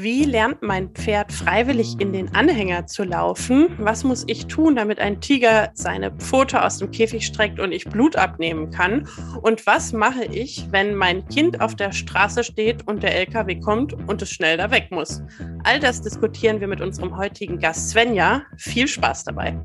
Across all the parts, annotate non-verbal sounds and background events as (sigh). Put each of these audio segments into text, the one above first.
Wie lernt mein Pferd freiwillig in den Anhänger zu laufen? Was muss ich tun, damit ein Tiger seine Pfote aus dem Käfig streckt und ich Blut abnehmen kann? Und was mache ich, wenn mein Kind auf der Straße steht und der LKW kommt und es schnell da weg muss? All das diskutieren wir mit unserem heutigen Gast Svenja. Viel Spaß dabei.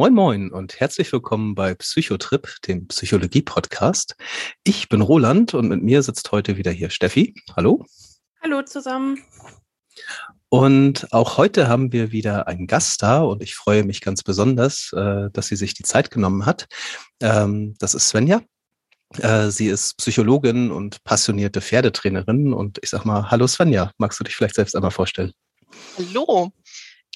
Moin Moin und herzlich willkommen bei Psychotrip, dem Psychologie-Podcast. Ich bin Roland und mit mir sitzt heute wieder hier Steffi. Hallo. Hallo zusammen. Und auch heute haben wir wieder einen Gast da und ich freue mich ganz besonders, äh, dass sie sich die Zeit genommen hat. Ähm, das ist Svenja. Äh, sie ist Psychologin und passionierte Pferdetrainerin und ich sag mal, hallo Svenja, magst du dich vielleicht selbst einmal vorstellen? Hallo,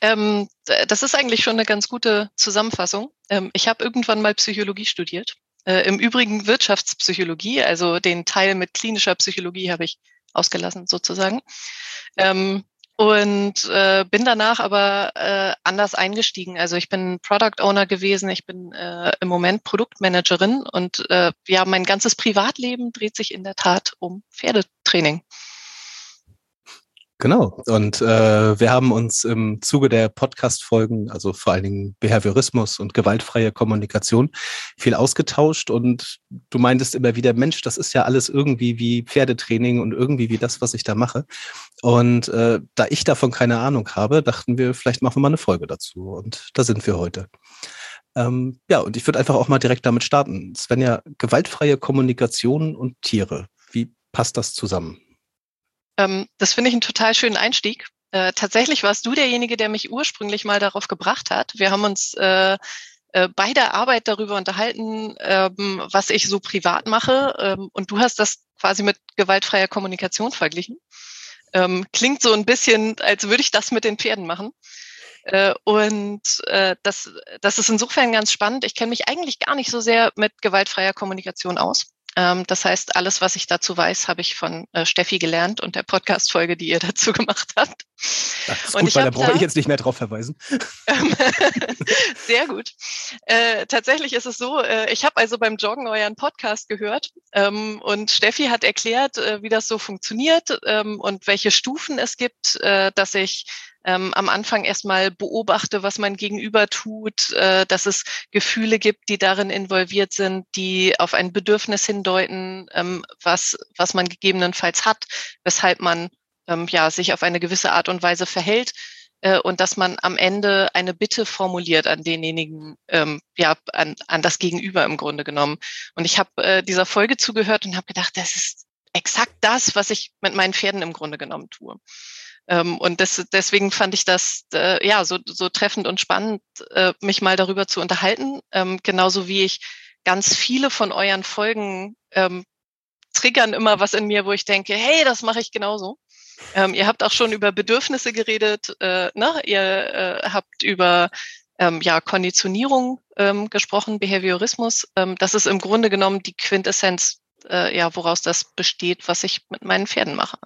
ähm, das ist eigentlich schon eine ganz gute Zusammenfassung. Ähm, ich habe irgendwann mal Psychologie studiert. Äh, Im Übrigen Wirtschaftspsychologie, also den Teil mit klinischer Psychologie habe ich ausgelassen sozusagen. Ähm, und äh, bin danach aber äh, anders eingestiegen. Also ich bin Product Owner gewesen, ich bin äh, im Moment Produktmanagerin und äh, ja, mein ganzes Privatleben dreht sich in der Tat um Pferdetraining. Genau. Und äh, wir haben uns im Zuge der Podcast-Folgen, also vor allen Dingen Behaviorismus und gewaltfreie Kommunikation, viel ausgetauscht. Und du meintest immer wieder, Mensch, das ist ja alles irgendwie wie Pferdetraining und irgendwie wie das, was ich da mache. Und äh, da ich davon keine Ahnung habe, dachten wir, vielleicht machen wir mal eine Folge dazu. Und da sind wir heute. Ähm, ja, und ich würde einfach auch mal direkt damit starten. Svenja, gewaltfreie Kommunikation und Tiere. Wie passt das zusammen? Ähm, das finde ich einen total schönen Einstieg. Äh, tatsächlich warst du derjenige, der mich ursprünglich mal darauf gebracht hat. Wir haben uns äh, äh, bei der Arbeit darüber unterhalten, ähm, was ich so privat mache. Ähm, und du hast das quasi mit gewaltfreier Kommunikation verglichen. Ähm, klingt so ein bisschen, als würde ich das mit den Pferden machen. Äh, und äh, das, das ist insofern ganz spannend. Ich kenne mich eigentlich gar nicht so sehr mit gewaltfreier Kommunikation aus. Ähm, das heißt, alles, was ich dazu weiß, habe ich von äh, Steffi gelernt und der Podcast-Folge, die ihr (laughs) dazu gemacht habt. Das ist und gut, weil da brauche ich jetzt nicht mehr drauf verweisen. (laughs) Sehr gut. Äh, tatsächlich ist es so, äh, ich habe also beim Joggen euren Podcast gehört ähm, und Steffi hat erklärt, äh, wie das so funktioniert ähm, und welche Stufen es gibt, äh, dass ich ähm, am Anfang erstmal beobachte, was mein Gegenüber tut, äh, dass es Gefühle gibt, die darin involviert sind, die auf ein Bedürfnis hindeuten, ähm, was, was man gegebenenfalls hat, weshalb man ähm, ja, sich auf eine gewisse Art und Weise verhält äh, und dass man am Ende eine Bitte formuliert an denjenigen, ähm, ja, an, an das Gegenüber im Grunde genommen. Und ich habe äh, dieser Folge zugehört und habe gedacht, das ist exakt das, was ich mit meinen Pferden im Grunde genommen tue. Ähm, und das, deswegen fand ich das äh, ja so, so treffend und spannend, äh, mich mal darüber zu unterhalten. Ähm, genauso wie ich ganz viele von euren Folgen ähm, triggern immer was in mir, wo ich denke, hey, das mache ich genauso. Ähm, ihr habt auch schon über Bedürfnisse geredet, äh, ne? ihr äh, habt über ähm, ja, Konditionierung ähm, gesprochen, Behaviorismus. Ähm, das ist im Grunde genommen die Quintessenz, äh, ja, woraus das besteht, was ich mit meinen Pferden mache.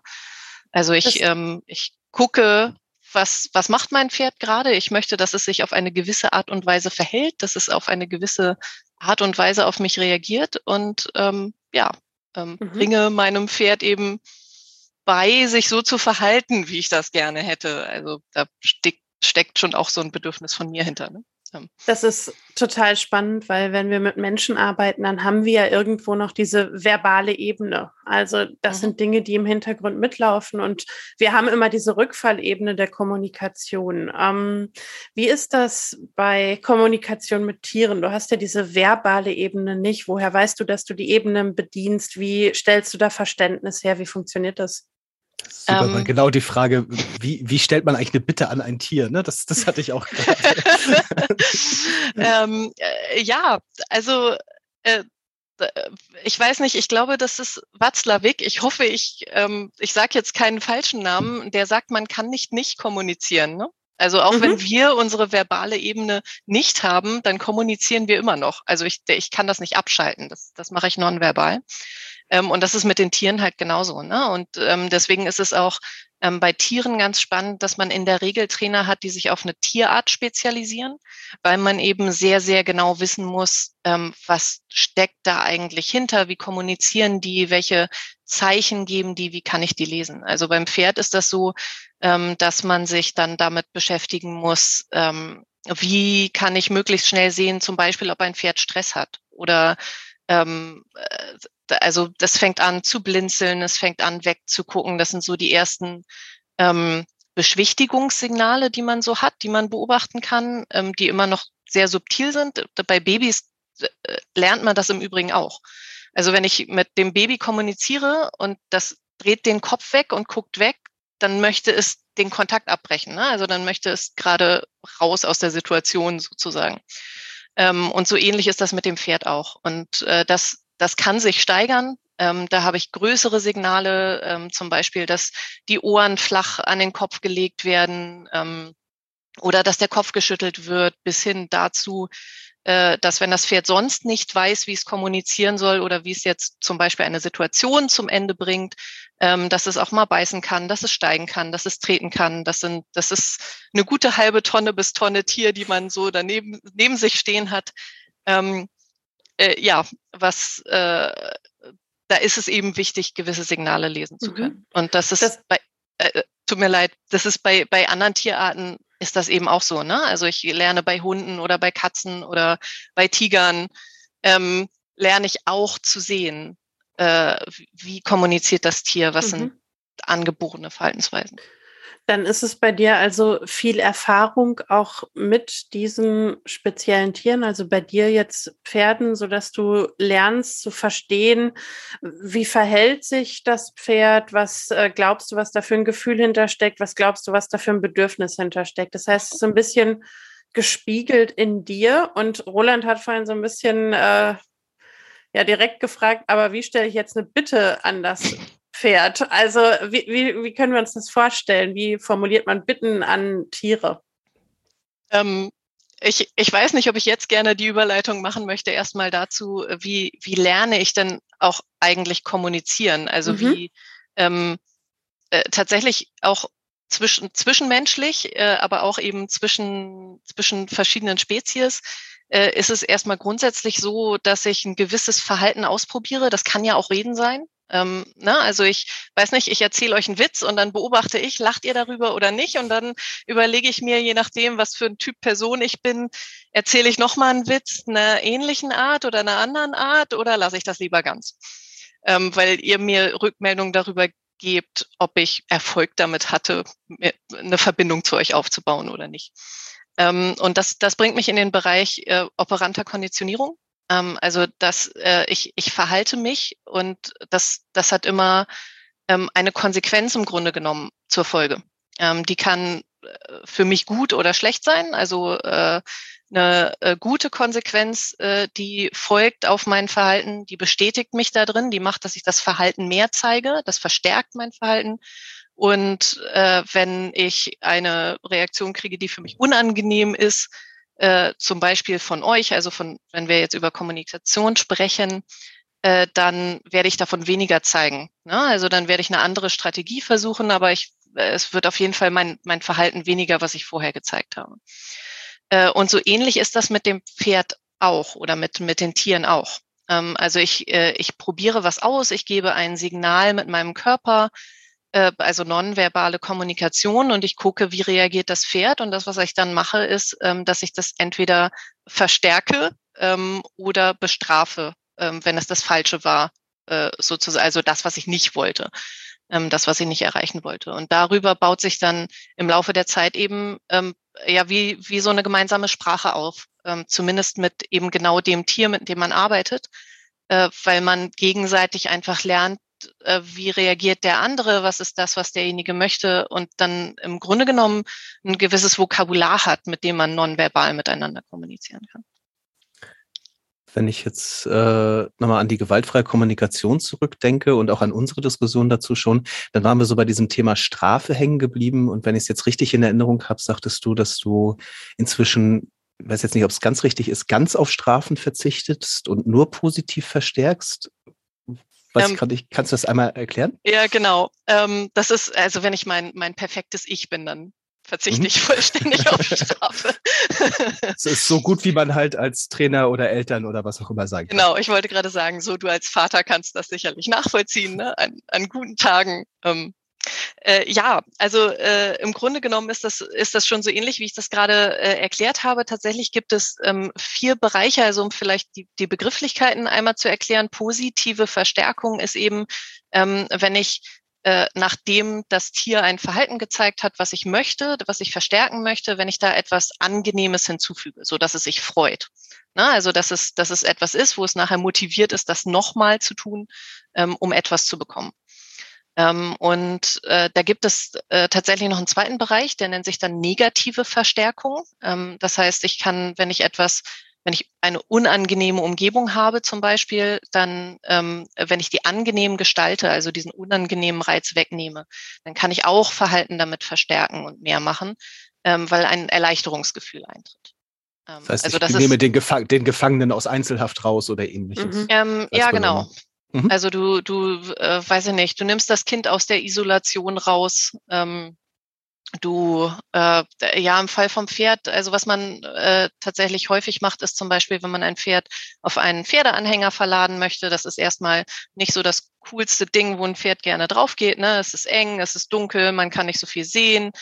Also ich, ähm, ich gucke, was, was macht mein Pferd gerade? Ich möchte, dass es sich auf eine gewisse Art und Weise verhält, dass es auf eine gewisse Art und Weise auf mich reagiert und ähm, ja, mhm. bringe meinem Pferd eben bei, sich so zu verhalten, wie ich das gerne hätte. Also da steckt, steckt schon auch so ein Bedürfnis von mir hinter. Ne? Das ist total spannend, weil wenn wir mit Menschen arbeiten, dann haben wir ja irgendwo noch diese verbale Ebene. Also das mhm. sind Dinge, die im Hintergrund mitlaufen und wir haben immer diese Rückfallebene der Kommunikation. Ähm, wie ist das bei Kommunikation mit Tieren? Du hast ja diese verbale Ebene nicht. Woher weißt du, dass du die Ebenen bedienst? Wie stellst du da Verständnis her? Wie funktioniert das? Super, ähm, genau die Frage, wie, wie stellt man eigentlich eine Bitte an ein Tier? Ne? Das, das hatte ich auch (laughs) gerade. ähm, äh, ja, also äh, ich weiß nicht, ich glaube, das ist Watzlawick. Ich hoffe, ich, ähm, ich sage jetzt keinen falschen Namen, der sagt, man kann nicht nicht kommunizieren. Ne? Also auch mhm. wenn wir unsere verbale Ebene nicht haben, dann kommunizieren wir immer noch. Also ich, ich kann das nicht abschalten. Das, das mache ich nonverbal. Ähm, und das ist mit den Tieren halt genauso. Ne? Und ähm, deswegen ist es auch ähm, bei Tieren ganz spannend, dass man in der Regel Trainer hat, die sich auf eine Tierart spezialisieren, weil man eben sehr, sehr genau wissen muss, ähm, was steckt da eigentlich hinter, wie kommunizieren die, welche Zeichen geben die, wie kann ich die lesen. Also beim Pferd ist das so, ähm, dass man sich dann damit beschäftigen muss, ähm, wie kann ich möglichst schnell sehen, zum Beispiel, ob ein Pferd Stress hat oder ähm, äh, also das fängt an zu blinzeln, es fängt an wegzugucken. Das sind so die ersten ähm, Beschwichtigungssignale, die man so hat, die man beobachten kann, ähm, die immer noch sehr subtil sind. Bei Babys äh, lernt man das im Übrigen auch. Also wenn ich mit dem Baby kommuniziere und das dreht den Kopf weg und guckt weg, dann möchte es den Kontakt abbrechen. Ne? Also dann möchte es gerade raus aus der Situation sozusagen. Ähm, und so ähnlich ist das mit dem Pferd auch. Und äh, das das kann sich steigern. Ähm, da habe ich größere Signale, ähm, zum Beispiel, dass die Ohren flach an den Kopf gelegt werden ähm, oder dass der Kopf geschüttelt wird, bis hin dazu, äh, dass wenn das Pferd sonst nicht weiß, wie es kommunizieren soll oder wie es jetzt zum Beispiel eine Situation zum Ende bringt, ähm, dass es auch mal beißen kann, dass es steigen kann, dass es treten kann. Das sind, das ist eine gute halbe Tonne bis Tonne Tier, die man so daneben neben sich stehen hat. Ähm, äh, ja, was äh, da ist es eben wichtig, gewisse Signale lesen zu mhm. können. Mhm. Und das ist das, bei, äh, tut mir leid, das ist bei, bei anderen Tierarten ist das eben auch so, ne? Also ich lerne bei Hunden oder bei Katzen oder bei Tigern, ähm, lerne ich auch zu sehen, äh, wie kommuniziert das Tier, was mhm. sind angeborene Verhaltensweisen. Dann ist es bei dir also viel Erfahrung auch mit diesen speziellen Tieren, also bei dir jetzt Pferden, so dass du lernst zu verstehen, wie verhält sich das Pferd, was äh, glaubst du, was da für ein Gefühl hintersteckt, was glaubst du, was da für ein Bedürfnis hintersteckt. Das heißt, es ist so ein bisschen gespiegelt in dir und Roland hat vorhin so ein bisschen äh, ja direkt gefragt, aber wie stelle ich jetzt eine Bitte an das Pferd. Also wie, wie, wie können wir uns das vorstellen? Wie formuliert man Bitten an Tiere? Ähm, ich, ich weiß nicht, ob ich jetzt gerne die Überleitung machen möchte, erstmal dazu, wie, wie lerne ich denn auch eigentlich kommunizieren? Also mhm. wie ähm, äh, tatsächlich auch zwischen, zwischenmenschlich, äh, aber auch eben zwischen, zwischen verschiedenen Spezies äh, ist es erstmal grundsätzlich so, dass ich ein gewisses Verhalten ausprobiere. Das kann ja auch Reden sein. Ähm, ne? Also ich weiß nicht, ich erzähle euch einen Witz und dann beobachte ich, lacht ihr darüber oder nicht? Und dann überlege ich mir, je nachdem, was für ein Typ Person ich bin, erzähle ich nochmal einen Witz einer ähnlichen Art oder einer anderen Art oder lasse ich das lieber ganz? Ähm, weil ihr mir Rückmeldung darüber gebt, ob ich Erfolg damit hatte, eine Verbindung zu euch aufzubauen oder nicht. Ähm, und das, das bringt mich in den Bereich äh, operanter Konditionierung. Ähm, also dass äh, ich, ich verhalte mich und das, das hat immer ähm, eine Konsequenz im Grunde genommen zur Folge. Ähm, die kann äh, für mich gut oder schlecht sein. Also äh, eine äh, gute Konsequenz, äh, die folgt auf mein Verhalten, die bestätigt mich da drin, die macht, dass ich das Verhalten mehr zeige, das verstärkt mein Verhalten. Und äh, wenn ich eine Reaktion kriege, die für mich unangenehm ist, äh, zum Beispiel von euch, also von, wenn wir jetzt über Kommunikation sprechen, äh, dann werde ich davon weniger zeigen. Ne? Also dann werde ich eine andere Strategie versuchen, aber ich, äh, es wird auf jeden Fall mein, mein Verhalten weniger, was ich vorher gezeigt habe. Äh, und so ähnlich ist das mit dem Pferd auch oder mit, mit den Tieren auch. Ähm, also ich, äh, ich probiere was aus, ich gebe ein Signal mit meinem Körper, also nonverbale Kommunikation und ich gucke, wie reagiert das Pferd. Und das, was ich dann mache, ist, ähm, dass ich das entweder verstärke ähm, oder bestrafe, ähm, wenn es das Falsche war, äh, sozusagen, also das, was ich nicht wollte, das, was ich nicht erreichen wollte. Und darüber baut sich dann im Laufe der Zeit eben ja wie, wie so eine gemeinsame Sprache auf, zumindest mit eben genau dem Tier, mit dem man arbeitet, äh, weil man gegenseitig einfach lernt, äh, wie reagiert der andere, was ist das, was derjenige möchte und dann im Grunde genommen ein gewisses Vokabular hat, mit dem man nonverbal miteinander kommunizieren kann. Wenn ich jetzt äh, nochmal an die gewaltfreie Kommunikation zurückdenke und auch an unsere Diskussion dazu schon, dann waren wir so bei diesem Thema Strafe hängen geblieben. Und wenn ich es jetzt richtig in Erinnerung habe, sagtest du, dass du inzwischen, ich weiß jetzt nicht, ob es ganz richtig ist, ganz auf Strafen verzichtest und nur positiv verstärkst Was ähm, kann ich, kannst du das einmal erklären? Ja, genau. Ähm, das ist, also wenn ich mein, mein perfektes Ich bin, dann verzichte mhm. ich vollständig auf Strafe. Es ist so gut, wie man halt als Trainer oder Eltern oder was auch immer sagen kann. Genau, ich wollte gerade sagen, so du als Vater kannst das sicherlich nachvollziehen, ne? an, an guten Tagen. Ähm, äh, ja, also äh, im Grunde genommen ist das, ist das schon so ähnlich, wie ich das gerade äh, erklärt habe. Tatsächlich gibt es ähm, vier Bereiche, also um vielleicht die, die Begrifflichkeiten einmal zu erklären. Positive Verstärkung ist eben, ähm, wenn ich äh, nachdem das Tier ein Verhalten gezeigt hat, was ich möchte, was ich verstärken möchte, wenn ich da etwas Angenehmes hinzufüge, so dass es sich freut. Na, also dass es, dass es etwas ist, wo es nachher motiviert ist, das nochmal zu tun, ähm, um etwas zu bekommen. Ähm, und äh, da gibt es äh, tatsächlich noch einen zweiten Bereich, der nennt sich dann negative Verstärkung. Ähm, das heißt, ich kann, wenn ich etwas wenn ich eine unangenehme Umgebung habe zum Beispiel, dann, ähm, wenn ich die angenehm gestalte, also diesen unangenehmen Reiz wegnehme, dann kann ich auch Verhalten damit verstärken und mehr machen, ähm, weil ein Erleichterungsgefühl eintritt. Ähm, das heißt, also, ich nehme den, Gefang den, Gefangenen aus Einzelhaft raus oder ähnliches. Mhm. Ähm, ja, genau. Mhm. Also du, du, äh, weiß ich nicht, du nimmst das Kind aus der Isolation raus, ähm, du, äh, ja, im Fall vom Pferd, also was man äh, tatsächlich häufig macht, ist zum Beispiel, wenn man ein Pferd auf einen Pferdeanhänger verladen möchte, das ist erstmal nicht so das coolste Ding, wo ein Pferd gerne drauf geht. Ne? Es ist eng, es ist dunkel, man kann nicht so viel sehen.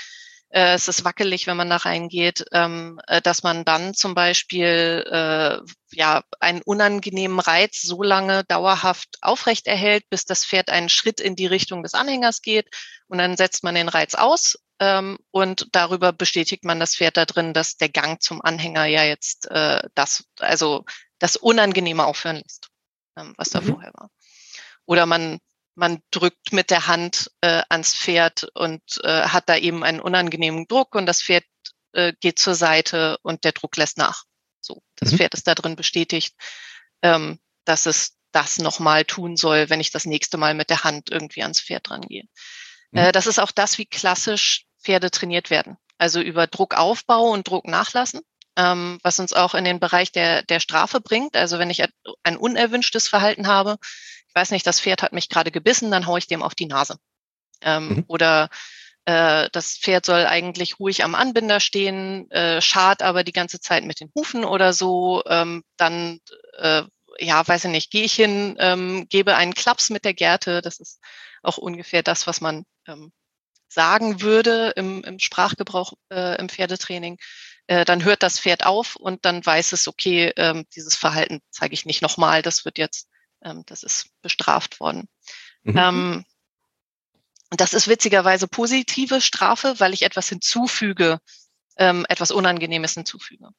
Äh, es ist wackelig, wenn man da reingeht, ähm, äh, dass man dann zum Beispiel äh, ja einen unangenehmen Reiz so lange dauerhaft aufrecht erhält, bis das Pferd einen Schritt in die Richtung des Anhängers geht und dann setzt man den Reiz aus ähm, und darüber bestätigt man das Pferd da drin, dass der Gang zum Anhänger ja jetzt äh, das, also das Unangenehme aufhören lässt, ähm, was da mhm. vorher war. Oder man, man drückt mit der Hand äh, ans Pferd und äh, hat da eben einen unangenehmen Druck und das Pferd äh, geht zur Seite und der Druck lässt nach. So, das mhm. Pferd ist da drin bestätigt, ähm, dass es das nochmal tun soll, wenn ich das nächste Mal mit der Hand irgendwie ans Pferd rangehe. Mhm. Äh, das ist auch das, wie klassisch Pferde trainiert werden. Also über Druckaufbau und Druck nachlassen, ähm, was uns auch in den Bereich der, der Strafe bringt. Also wenn ich ein unerwünschtes Verhalten habe, weiß nicht, das Pferd hat mich gerade gebissen, dann haue ich dem auf die Nase. Ähm, mhm. Oder äh, das Pferd soll eigentlich ruhig am Anbinder stehen, äh, schart aber die ganze Zeit mit den Hufen oder so, ähm, dann äh, ja, weiß ich nicht, gehe ich hin, ähm, gebe einen Klaps mit der Gerte. Das ist auch ungefähr das, was man ähm, sagen würde im, im Sprachgebrauch äh, im Pferdetraining, äh, dann hört das Pferd auf und dann weiß es, okay, ähm, dieses Verhalten zeige ich nicht nochmal, das wird jetzt, ähm, das ist bestraft worden. Mhm. Ähm, das ist witzigerweise positive Strafe, weil ich etwas hinzufüge, ähm, etwas Unangenehmes hinzufüge.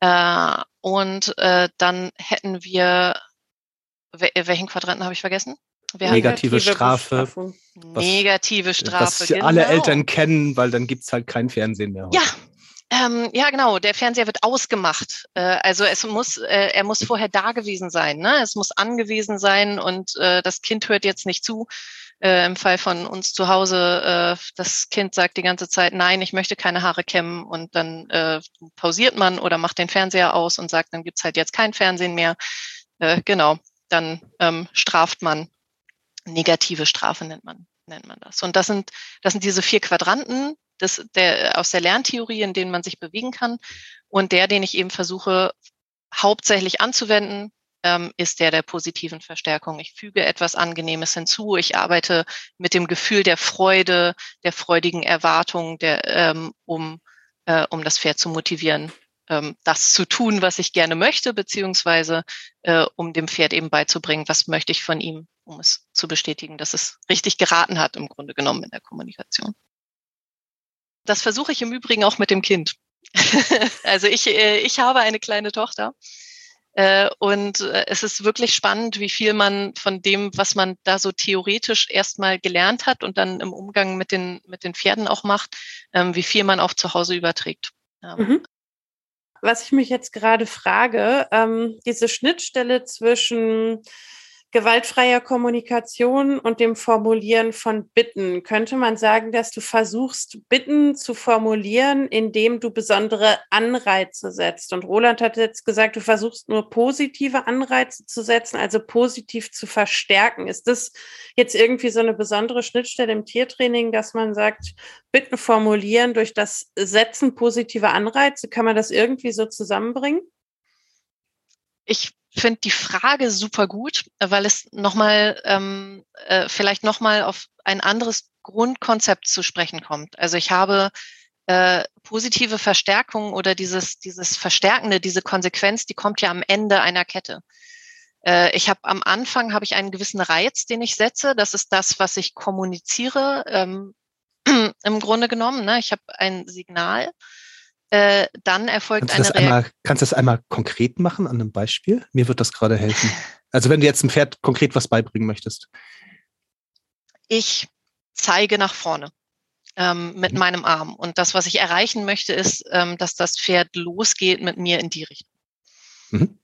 Äh, und äh, dann hätten wir, welchen Quadranten habe ich vergessen? negative Strafe. Was, negative Strafe. Was genau. alle Eltern kennen, weil dann gibt es halt kein Fernsehen mehr. Heute. Ja. Ähm, ja, genau. Der Fernseher wird ausgemacht. Äh, also es muss, äh, er muss vorher da gewesen sein. Ne? Es muss angewiesen sein und äh, das Kind hört jetzt nicht zu. Äh, Im Fall von uns zu Hause, äh, das Kind sagt die ganze Zeit, nein, ich möchte keine Haare kämmen und dann äh, pausiert man oder macht den Fernseher aus und sagt, dann gibt's halt jetzt kein Fernsehen mehr. Äh, genau, dann ähm, straft man negative Strafe nennt man, nennt man das. Und das sind, das sind diese vier Quadranten des, der, aus der Lerntheorie, in denen man sich bewegen kann. Und der, den ich eben versuche, hauptsächlich anzuwenden, ähm, ist der der positiven Verstärkung. Ich füge etwas Angenehmes hinzu. Ich arbeite mit dem Gefühl der Freude, der freudigen Erwartung, der, ähm, um, äh, um das Pferd zu motivieren, ähm, das zu tun, was ich gerne möchte, beziehungsweise äh, um dem Pferd eben beizubringen, was möchte ich von ihm, um es zu bestätigen, dass es richtig geraten hat, im Grunde genommen in der Kommunikation. Das versuche ich im Übrigen auch mit dem Kind. (laughs) also ich, äh, ich habe eine kleine Tochter. Äh, und äh, es ist wirklich spannend, wie viel man von dem, was man da so theoretisch erstmal gelernt hat und dann im Umgang mit den, mit den Pferden auch macht, ähm, wie viel man auch zu Hause überträgt. Mhm. Was ich mich jetzt gerade frage, ähm, diese Schnittstelle zwischen gewaltfreier Kommunikation und dem Formulieren von Bitten könnte man sagen, dass du versuchst, Bitten zu formulieren, indem du besondere Anreize setzt. Und Roland hat jetzt gesagt, du versuchst nur positive Anreize zu setzen, also positiv zu verstärken. Ist das jetzt irgendwie so eine besondere Schnittstelle im Tiertraining, dass man sagt, Bitten formulieren durch das Setzen positiver Anreize? Kann man das irgendwie so zusammenbringen? Ich finde die Frage super gut, weil es nochmal, ähm, äh, vielleicht nochmal auf ein anderes Grundkonzept zu sprechen kommt. Also ich habe äh, positive Verstärkung oder dieses, dieses Verstärkende, diese Konsequenz, die kommt ja am Ende einer Kette. Äh, ich habe am Anfang habe ich einen gewissen Reiz, den ich setze. Das ist das, was ich kommuniziere. Ähm, (clears throat) Im Grunde genommen, ne? ich habe ein Signal äh, dann erfolgt kannst eine Reaktion. Kannst du das einmal konkret machen an einem Beispiel? Mir wird das gerade helfen. Also wenn du jetzt einem Pferd konkret was beibringen möchtest. Ich zeige nach vorne ähm, mit mhm. meinem Arm. Und das, was ich erreichen möchte, ist, ähm, dass das Pferd losgeht mit mir in die Richtung. Mhm.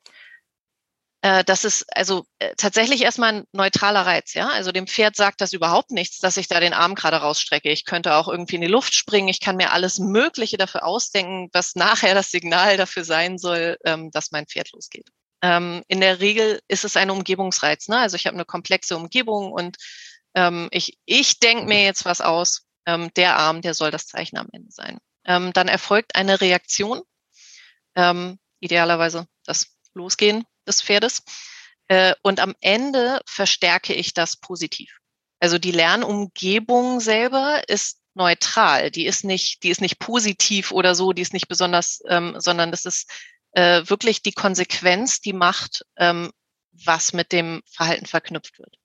Äh, das ist also äh, tatsächlich erstmal ein neutraler Reiz, ja. Also dem Pferd sagt das überhaupt nichts, dass ich da den Arm gerade rausstrecke. Ich könnte auch irgendwie in die Luft springen. Ich kann mir alles Mögliche dafür ausdenken, was nachher das Signal dafür sein soll, ähm, dass mein Pferd losgeht. Ähm, in der Regel ist es ein Umgebungsreiz. Ne? Also ich habe eine komplexe Umgebung und ähm, ich, ich denke mir jetzt was aus. Der Arm, der soll das Zeichen am Ende sein. Dann erfolgt eine Reaktion. Idealerweise das Losgehen des Pferdes. Äh, und am Ende verstärke ich das positiv. Also die Lernumgebung selber ist neutral. Die ist nicht, die ist nicht positiv oder so, die ist nicht besonders, ähm, sondern das ist äh, wirklich die Konsequenz, die macht, ähm, was mit dem Verhalten verknüpft wird.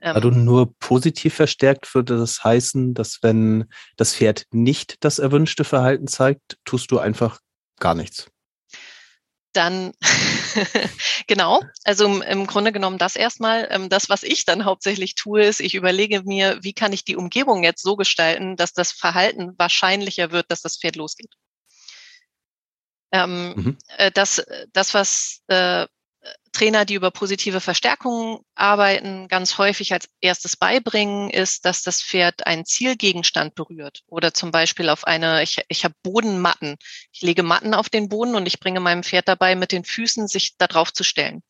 Ähm, also nur positiv verstärkt würde das heißen, dass wenn das Pferd nicht das erwünschte Verhalten zeigt, tust du einfach gar nichts dann (laughs) genau, also im, im, Grunde genommen das erstmal. Ähm, das, was ich dann hauptsächlich tue, ist, ich überlege mir, wie kann ich die Umgebung jetzt so gestalten, dass das Verhalten wahrscheinlicher wird, dass das Pferd losgeht. Ähm, mhm. äh, das, das, was äh, Trainer, die über positive Verstärkung arbeiten, ganz häufig als erstes beibringen, ist, dass das Pferd einen Zielgegenstand berührt oder zum Beispiel auf eine, ich, ich habe Bodenmatten. Ich lege Matten auf den Boden und ich bringe meinem Pferd dabei, mit den Füßen sich darauf zu stellen.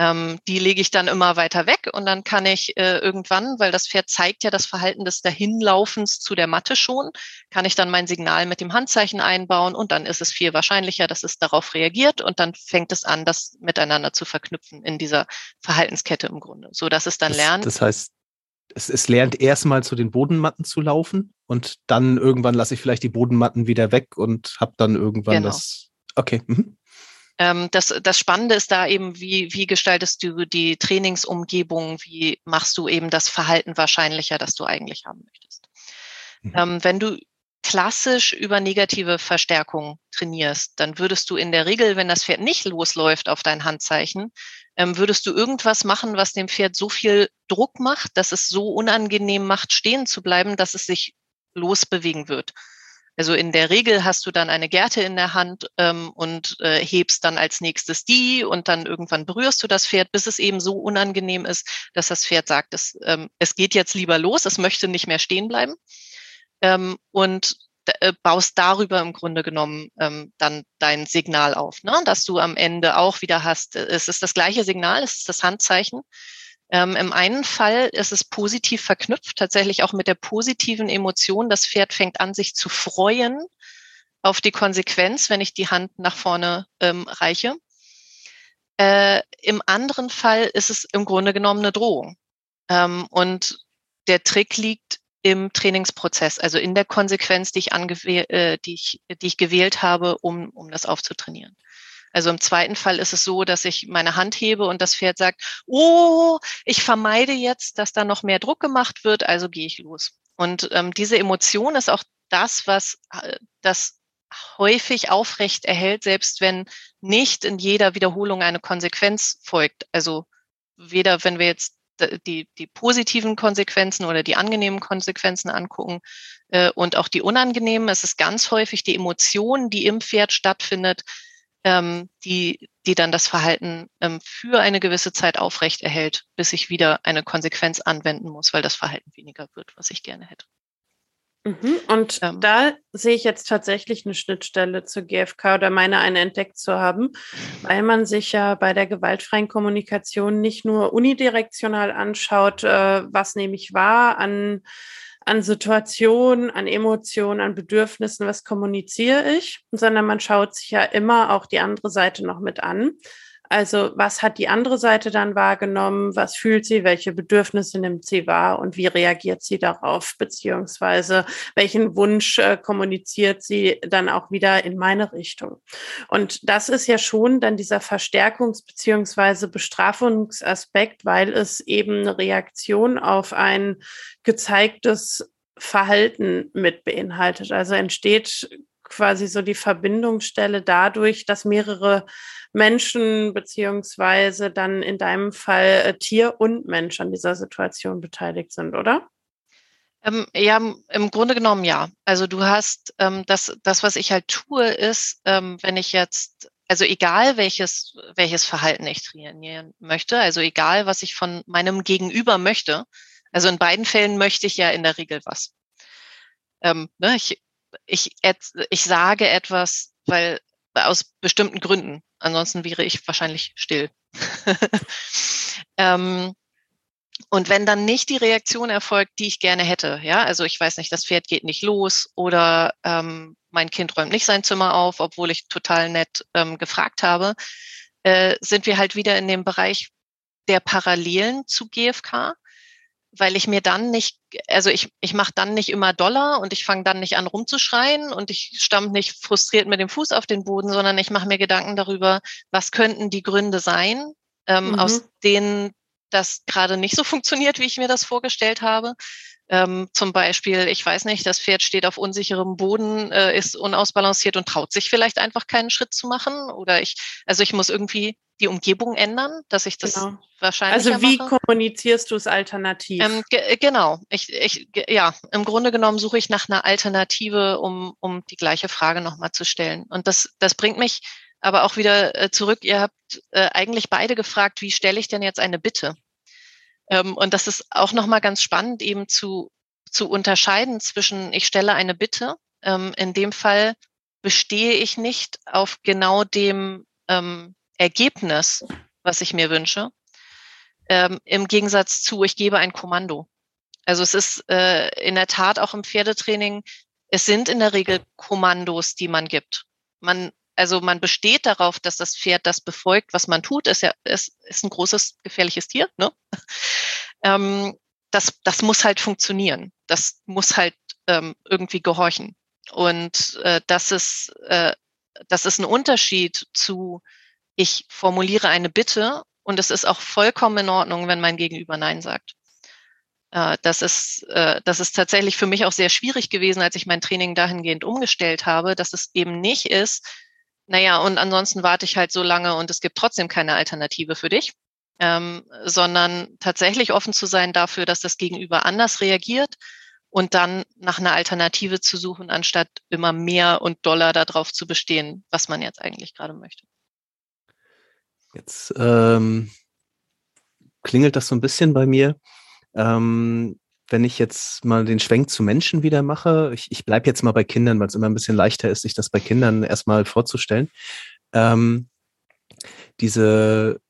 Ähm, die lege ich dann immer weiter weg und dann kann ich äh, irgendwann, weil das Pferd zeigt ja das Verhalten des Dahinlaufens zu der Matte schon, kann ich dann mein Signal mit dem Handzeichen einbauen und dann ist es viel wahrscheinlicher, dass es darauf reagiert und dann fängt es an, das miteinander zu verknüpfen in dieser Verhaltenskette im Grunde, so dass es dann das, lernt. Das heißt, es, es lernt erstmal zu den Bodenmatten zu laufen und dann irgendwann lasse ich vielleicht die Bodenmatten wieder weg und habe dann irgendwann genau. das. Okay. Mhm. Ähm, das, das Spannende ist da eben, wie, wie gestaltest du die Trainingsumgebung, wie machst du eben das Verhalten wahrscheinlicher, das du eigentlich haben möchtest. Mhm. Ähm, wenn du klassisch über negative Verstärkung trainierst, dann würdest du in der Regel, wenn das Pferd nicht losläuft auf dein Handzeichen, ähm, würdest du irgendwas machen, was dem Pferd so viel Druck macht, dass es so unangenehm macht, stehen zu bleiben, dass es sich losbewegen wird. Also in der Regel hast du dann eine Gerte in der Hand ähm, und äh, hebst dann als nächstes die und dann irgendwann berührst du das Pferd, bis es eben so unangenehm ist, dass das Pferd sagt, es, ähm, es geht jetzt lieber los, es möchte nicht mehr stehen bleiben. Ähm, und äh, baust darüber im Grunde genommen ähm, dann dein Signal auf, ne? dass du am Ende auch wieder hast, es ist das gleiche Signal, es ist das Handzeichen, ähm, Im einen Fall ist es positiv verknüpft, tatsächlich auch mit der positiven Emotion. Das Pferd fängt an, sich zu freuen auf die Konsequenz, wenn ich die Hand nach vorne ähm, reiche. Äh, Im anderen Fall ist es im Grunde genommen eine Drohung. Ähm, und der Trick liegt im Trainingsprozess, also in der Konsequenz, die ich, äh, die ich, die ich gewählt habe, um, um das aufzutrainieren. Also im zweiten Fall ist es so, dass ich meine Hand hebe und das Pferd sagt, oh, ich vermeide jetzt, dass da noch mehr Druck gemacht wird, also gehe ich los. Und ähm, diese Emotion ist auch das, was äh, das häufig aufrecht erhält, selbst wenn nicht in jeder Wiederholung eine Konsequenz folgt. Also weder, wenn wir jetzt die, die positiven Konsequenzen oder die angenehmen Konsequenzen angucken äh, und auch die unangenehmen. Es ist ganz häufig die Emotion, die im Pferd stattfindet, ähm, die, die dann das Verhalten ähm, für eine gewisse Zeit aufrecht erhält, bis ich wieder eine Konsequenz anwenden muss, weil das Verhalten weniger wird, was ich gerne hätte. Mhm. Und ähm, da sehe ich jetzt tatsächlich eine Schnittstelle zur GfK oder meine eine entdeckt zu haben, weil man sich ja bei der gewaltfreien Kommunikation nicht nur unidirektional anschaut, äh, was nehme ich wahr an an Situationen, an Emotionen, an Bedürfnissen, was kommuniziere ich, sondern man schaut sich ja immer auch die andere Seite noch mit an. Also was hat die andere Seite dann wahrgenommen? Was fühlt sie? Welche Bedürfnisse nimmt sie wahr? Und wie reagiert sie darauf? Beziehungsweise welchen Wunsch äh, kommuniziert sie dann auch wieder in meine Richtung? Und das ist ja schon dann dieser Verstärkungs- beziehungsweise Bestrafungsaspekt, weil es eben eine Reaktion auf ein gezeigtes Verhalten mit beinhaltet. Also entsteht quasi so die Verbindungsstelle dadurch, dass mehrere Menschen beziehungsweise dann in deinem Fall äh, Tier und Mensch an dieser Situation beteiligt sind, oder? Ähm, ja, im Grunde genommen ja. Also du hast ähm, das, das, was ich halt tue, ist, ähm, wenn ich jetzt, also egal welches, welches Verhalten ich trainieren möchte, also egal, was ich von meinem Gegenüber möchte, also in beiden Fällen möchte ich ja in der Regel was. Ähm, ne, ich, ich, ich sage etwas, weil aus bestimmten Gründen. Ansonsten wäre ich wahrscheinlich still. (laughs) ähm, und wenn dann nicht die Reaktion erfolgt, die ich gerne hätte, ja, also ich weiß nicht, das Pferd geht nicht los oder ähm, mein Kind räumt nicht sein Zimmer auf, obwohl ich total nett ähm, gefragt habe, äh, sind wir halt wieder in dem Bereich der Parallelen zu GFK weil ich mir dann nicht, also ich, ich mache dann nicht immer Dollar und ich fange dann nicht an rumzuschreien und ich stamm nicht frustriert mit dem Fuß auf den Boden, sondern ich mache mir Gedanken darüber, was könnten die Gründe sein, ähm, mhm. aus denen das gerade nicht so (laughs) funktioniert, wie ich mir das vorgestellt habe. Ähm, zum Beispiel, ich weiß nicht, das Pferd steht auf unsicherem Boden, äh, ist unausbalanciert und traut sich vielleicht einfach keinen Schritt zu machen. Oder ich, also ich muss irgendwie die Umgebung ändern, dass ich das genau. wahrscheinlich. Also wie mache. kommunizierst du es alternativ? Ähm, ge genau. Ich, ich, ja, im Grunde genommen suche ich nach einer Alternative, um, um die gleiche Frage nochmal zu stellen. Und das, das bringt mich aber auch wieder äh, zurück. Ihr habt äh, eigentlich beide gefragt, wie stelle ich denn jetzt eine Bitte? Ähm, und das ist auch nochmal ganz spannend, eben zu, zu unterscheiden zwischen, ich stelle eine Bitte. Ähm, in dem Fall bestehe ich nicht auf genau dem ähm, Ergebnis, was ich mir wünsche, ähm, im Gegensatz zu, ich gebe ein Kommando. Also es ist äh, in der Tat auch im Pferdetraining, es sind in der Regel Kommandos, die man gibt. Man also man besteht darauf, dass das Pferd das befolgt, was man tut. Ist ja, ist, ist ein großes, gefährliches Tier. Ne? (laughs) Ähm, das, das muss halt funktionieren. Das muss halt ähm, irgendwie gehorchen. Und äh, das ist, äh, das ist ein Unterschied zu, ich formuliere eine Bitte und es ist auch vollkommen in Ordnung, wenn mein Gegenüber Nein sagt. Äh, das ist, äh, das ist tatsächlich für mich auch sehr schwierig gewesen, als ich mein Training dahingehend umgestellt habe, dass es eben nicht ist, naja, und ansonsten warte ich halt so lange und es gibt trotzdem keine Alternative für dich, ähm, sondern tatsächlich offen zu sein dafür, dass das Gegenüber anders reagiert und dann nach einer Alternative zu suchen, anstatt immer mehr und Dollar darauf zu bestehen, was man jetzt eigentlich gerade möchte. Jetzt ähm, klingelt das so ein bisschen bei mir. Ähm, wenn ich jetzt mal den Schwenk zu Menschen wieder mache, ich, ich bleibe jetzt mal bei Kindern, weil es immer ein bisschen leichter ist, sich das bei Kindern erstmal vorzustellen. Ähm, diese,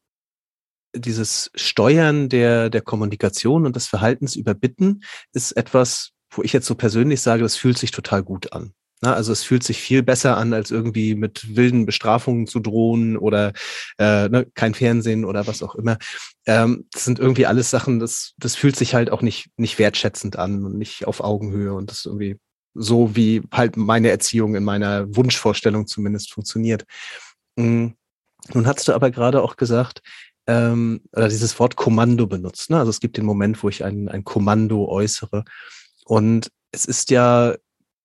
dieses Steuern der, der Kommunikation und des Verhaltens über Bitten ist etwas, wo ich jetzt so persönlich sage, das fühlt sich total gut an. Na, also es fühlt sich viel besser an, als irgendwie mit wilden Bestrafungen zu drohen oder äh, ne, kein Fernsehen oder was auch immer. Ähm, das sind irgendwie alles Sachen, das, das fühlt sich halt auch nicht, nicht wertschätzend an und nicht auf Augenhöhe und das ist irgendwie so, wie halt meine Erziehung in meiner Wunschvorstellung zumindest funktioniert. Mhm. Nun hast du aber gerade auch gesagt, ähm, oder dieses Wort Kommando benutzt. Ne? Also es gibt den Moment, wo ich ein, ein Kommando äußere. Und es ist ja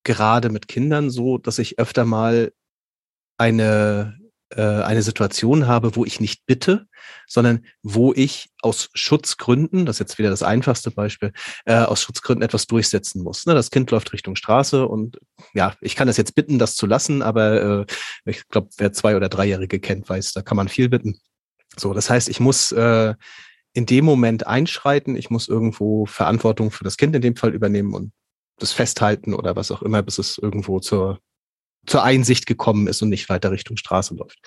gerade mit Kindern so, dass ich öfter mal eine, äh, eine Situation habe, wo ich nicht bitte, sondern wo ich aus Schutzgründen, das ist jetzt wieder das einfachste Beispiel, äh, aus Schutzgründen etwas durchsetzen muss. Ne? Das Kind läuft Richtung Straße und ja, ich kann das jetzt bitten, das zu lassen, aber äh, ich glaube, wer zwei- oder dreijährige kennt, weiß, da kann man viel bitten. So, das heißt, ich muss äh, in dem Moment einschreiten, ich muss irgendwo Verantwortung für das Kind in dem Fall übernehmen und das festhalten oder was auch immer, bis es irgendwo zur zur Einsicht gekommen ist und nicht weiter Richtung Straße läuft.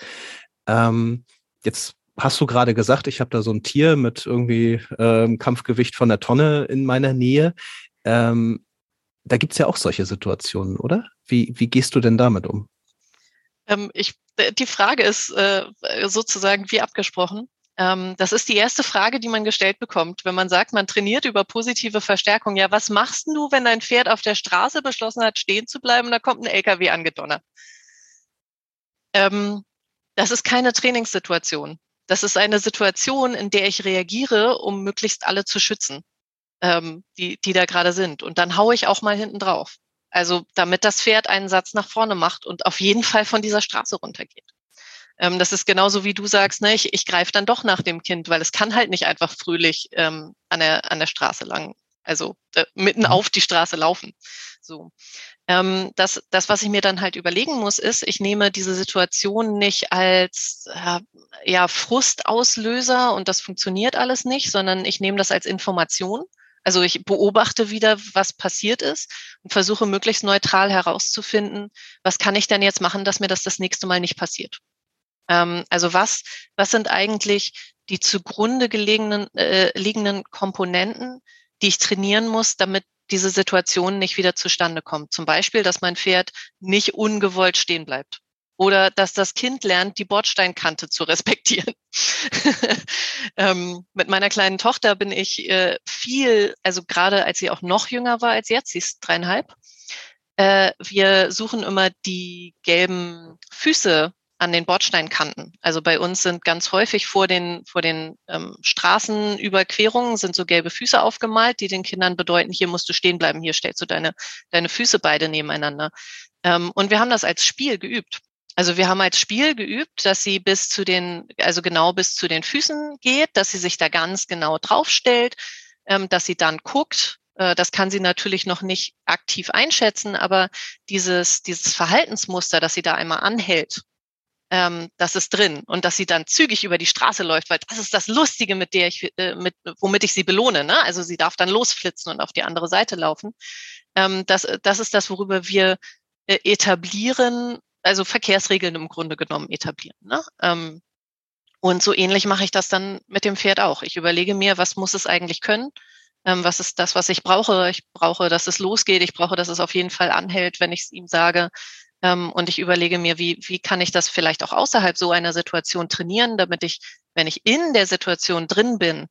Ähm, jetzt hast du gerade gesagt, ich habe da so ein Tier mit irgendwie ähm, Kampfgewicht von der Tonne in meiner Nähe. Ähm, da gibt's ja auch solche Situationen, oder? Wie, wie gehst du denn damit um? Ähm, ich, die Frage ist äh, sozusagen wie abgesprochen. Ähm, das ist die erste Frage, die man gestellt bekommt, wenn man sagt, man trainiert über positive Verstärkung. Ja, was machst du, wenn dein Pferd auf der Straße beschlossen hat, stehen zu bleiben, da kommt ein LKW angedonnert? Ähm, das ist keine Trainingssituation. Das ist eine Situation, in der ich reagiere, um möglichst alle zu schützen, ähm, die, die da gerade sind. Und dann haue ich auch mal hinten drauf. Also damit das Pferd einen Satz nach vorne macht und auf jeden Fall von dieser Straße runtergeht. Ähm, das ist genauso wie du sagst, ne, ich, ich greife dann doch nach dem Kind, weil es kann halt nicht einfach fröhlich ähm, an, der, an der Straße lang, also äh, mitten mhm. auf die Straße laufen. So. Ähm, das, das, was ich mir dann halt überlegen muss, ist, ich nehme diese Situation nicht als äh, ja, Frustauslöser und das funktioniert alles nicht, sondern ich nehme das als Information. Also ich beobachte wieder, was passiert ist und versuche möglichst neutral herauszufinden, was kann ich denn jetzt machen, dass mir das das nächste Mal nicht passiert. Ähm, also was, was sind eigentlich die zugrunde gelegenen, äh, liegenden Komponenten, die ich trainieren muss, damit diese Situation nicht wieder zustande kommt. Zum Beispiel, dass mein Pferd nicht ungewollt stehen bleibt. Oder dass das Kind lernt, die Bordsteinkante zu respektieren. (laughs) ähm, mit meiner kleinen Tochter bin ich äh, viel, also gerade als sie auch noch jünger war als jetzt, sie ist dreieinhalb, äh, wir suchen immer die gelben Füße an den Bordsteinkanten. Also bei uns sind ganz häufig vor den, vor den ähm, Straßenüberquerungen sind so gelbe Füße aufgemalt, die den Kindern bedeuten, hier musst du stehen bleiben, hier stellst du deine, deine Füße beide nebeneinander. Ähm, und wir haben das als Spiel geübt. Also wir haben als Spiel geübt, dass sie bis zu den, also genau bis zu den Füßen geht, dass sie sich da ganz genau draufstellt, ähm, dass sie dann guckt, äh, das kann sie natürlich noch nicht aktiv einschätzen, aber dieses, dieses Verhaltensmuster, dass sie da einmal anhält ähm, das ist drin und dass sie dann zügig über die Straße läuft, weil das ist das Lustige, mit der ich, äh, mit, womit ich sie belohne. Ne? Also sie darf dann losflitzen und auf die andere Seite laufen. Ähm, das, das ist das, worüber wir äh, etablieren, also Verkehrsregeln im Grunde genommen etablieren. Ne? Ähm, und so ähnlich mache ich das dann mit dem Pferd auch. Ich überlege mir, was muss es eigentlich können? Ähm, was ist das, was ich brauche? Ich brauche, dass es losgeht. Ich brauche, dass es auf jeden Fall anhält, wenn ich es ihm sage. Ähm, und ich überlege mir, wie, wie kann ich das vielleicht auch außerhalb so einer Situation trainieren, damit ich, wenn ich in der Situation drin bin,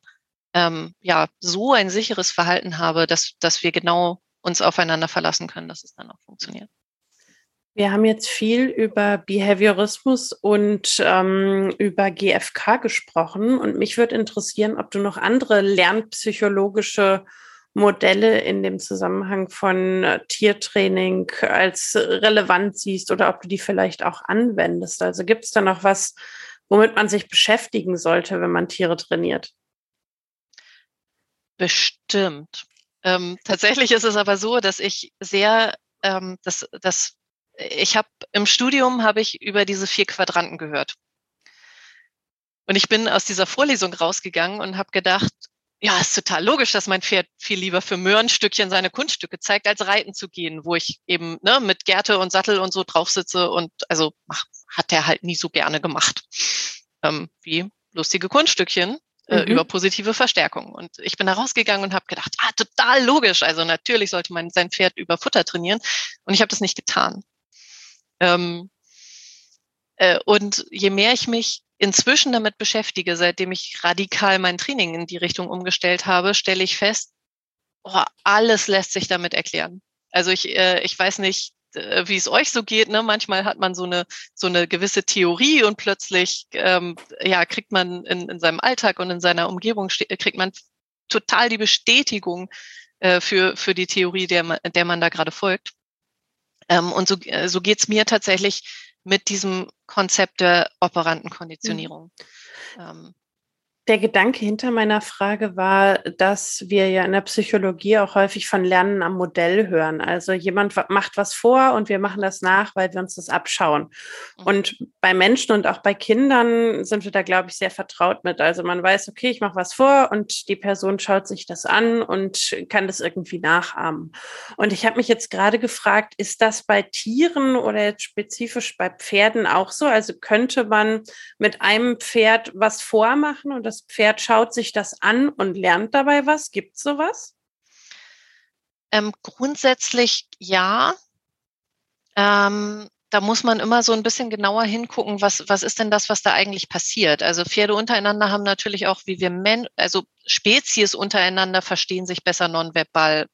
ähm, ja, so ein sicheres Verhalten habe, dass, dass wir genau uns aufeinander verlassen können, dass es dann auch funktioniert. Wir haben jetzt viel über Behaviorismus und ähm, über GFK gesprochen und mich würde interessieren, ob du noch andere lernpsychologische Modelle in dem Zusammenhang von äh, Tiertraining als relevant siehst oder ob du die vielleicht auch anwendest. Also gibt es da noch was, womit man sich beschäftigen sollte, wenn man Tiere trainiert? Bestimmt. Ähm, tatsächlich ist es aber so, dass ich sehr, ähm, das, das, ich habe im Studium habe ich über diese vier Quadranten gehört. Und ich bin aus dieser Vorlesung rausgegangen und habe gedacht, ja, ist total logisch, dass mein Pferd viel lieber für Möhrenstückchen seine Kunststücke zeigt, als reiten zu gehen, wo ich eben ne, mit Gerte und Sattel und so drauf sitze und also ach, hat er halt nie so gerne gemacht. Ähm, wie lustige Kunststückchen äh, mhm. über positive Verstärkung. Und ich bin da rausgegangen und habe gedacht, ah, total logisch. Also natürlich sollte man sein Pferd über Futter trainieren. Und ich habe das nicht getan. Ähm, äh, und je mehr ich mich inzwischen damit beschäftige, seitdem ich radikal mein Training in die Richtung umgestellt habe, stelle ich fest, oh, alles lässt sich damit erklären. Also ich, äh, ich weiß nicht, äh, wie es euch so geht. Ne? Manchmal hat man so eine so eine gewisse Theorie und plötzlich ähm, ja kriegt man in, in seinem Alltag und in seiner Umgebung kriegt man total die Bestätigung äh, für für die Theorie, der man, der man da gerade folgt. Ähm, und so äh, so geht's mir tatsächlich mit diesem Konzept der Operantenkonditionierung. Mhm. Ähm, der Gedanke hinter meiner Frage war, dass wir ja in der Psychologie auch häufig von Lernen am Modell hören. Also jemand macht was vor und wir machen das nach, weil wir uns das abschauen. Mhm. Und bei Menschen und auch bei Kindern sind wir da, glaube ich, sehr vertraut mit. Also man weiß, okay, ich mache was vor und die Person schaut sich das an und kann das irgendwie nachahmen. Und ich habe mich jetzt gerade gefragt, ist das bei Tieren oder jetzt spezifisch bei Pferden auch so? Also könnte man mit einem Pferd was vormachen und das das Pferd schaut sich das an und lernt dabei was? Gibt es sowas? Ähm, grundsätzlich ja. Ähm, da muss man immer so ein bisschen genauer hingucken, was, was ist denn das, was da eigentlich passiert. Also Pferde untereinander haben natürlich auch, wie wir Men also Spezies untereinander verstehen sich besser nonverbal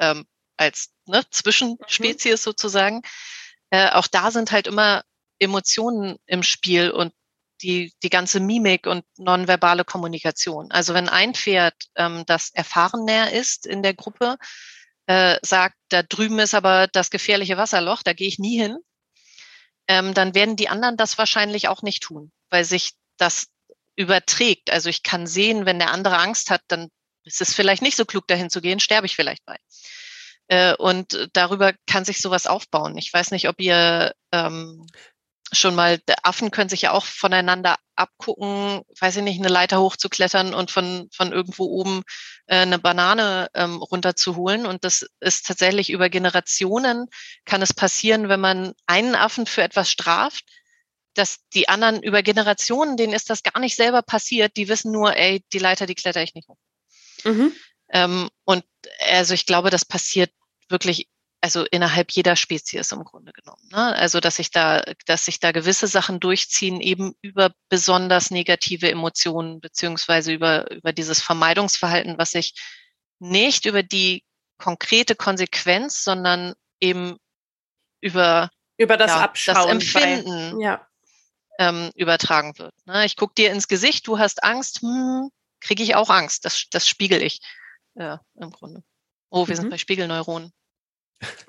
ähm, als ne, zwischen mhm. Sozusagen. Äh, auch da sind halt immer Emotionen im Spiel und die, die ganze Mimik und nonverbale Kommunikation. Also wenn ein Pferd, ähm, das erfahrener ist in der Gruppe, äh, sagt, da drüben ist aber das gefährliche Wasserloch, da gehe ich nie hin, ähm, dann werden die anderen das wahrscheinlich auch nicht tun, weil sich das überträgt. Also ich kann sehen, wenn der andere Angst hat, dann ist es vielleicht nicht so klug, dahin zu gehen, sterbe ich vielleicht bei. Äh, und darüber kann sich sowas aufbauen. Ich weiß nicht, ob ihr ähm, schon mal, Affen können sich ja auch voneinander abgucken, weiß ich nicht, eine Leiter hochzuklettern und von, von irgendwo oben äh, eine Banane ähm, runterzuholen. Und das ist tatsächlich über Generationen kann es passieren, wenn man einen Affen für etwas straft, dass die anderen über Generationen, denen ist das gar nicht selber passiert, die wissen nur, ey, die Leiter, die kletter ich nicht hoch. Mhm. Ähm, und also ich glaube, das passiert wirklich also innerhalb jeder Spezies im Grunde genommen. Ne? Also dass sich da, dass sich da gewisse Sachen durchziehen, eben über besonders negative Emotionen beziehungsweise über über dieses Vermeidungsverhalten, was sich nicht über die konkrete Konsequenz, sondern eben über über das ja, Abschauen, das Empfinden bei, ja. ähm, übertragen wird. Ne? Ich gucke dir ins Gesicht, du hast Angst, hm, kriege ich auch Angst. Das, das spiegel ich ja, im Grunde. Oh, wir mhm. sind bei Spiegelneuronen.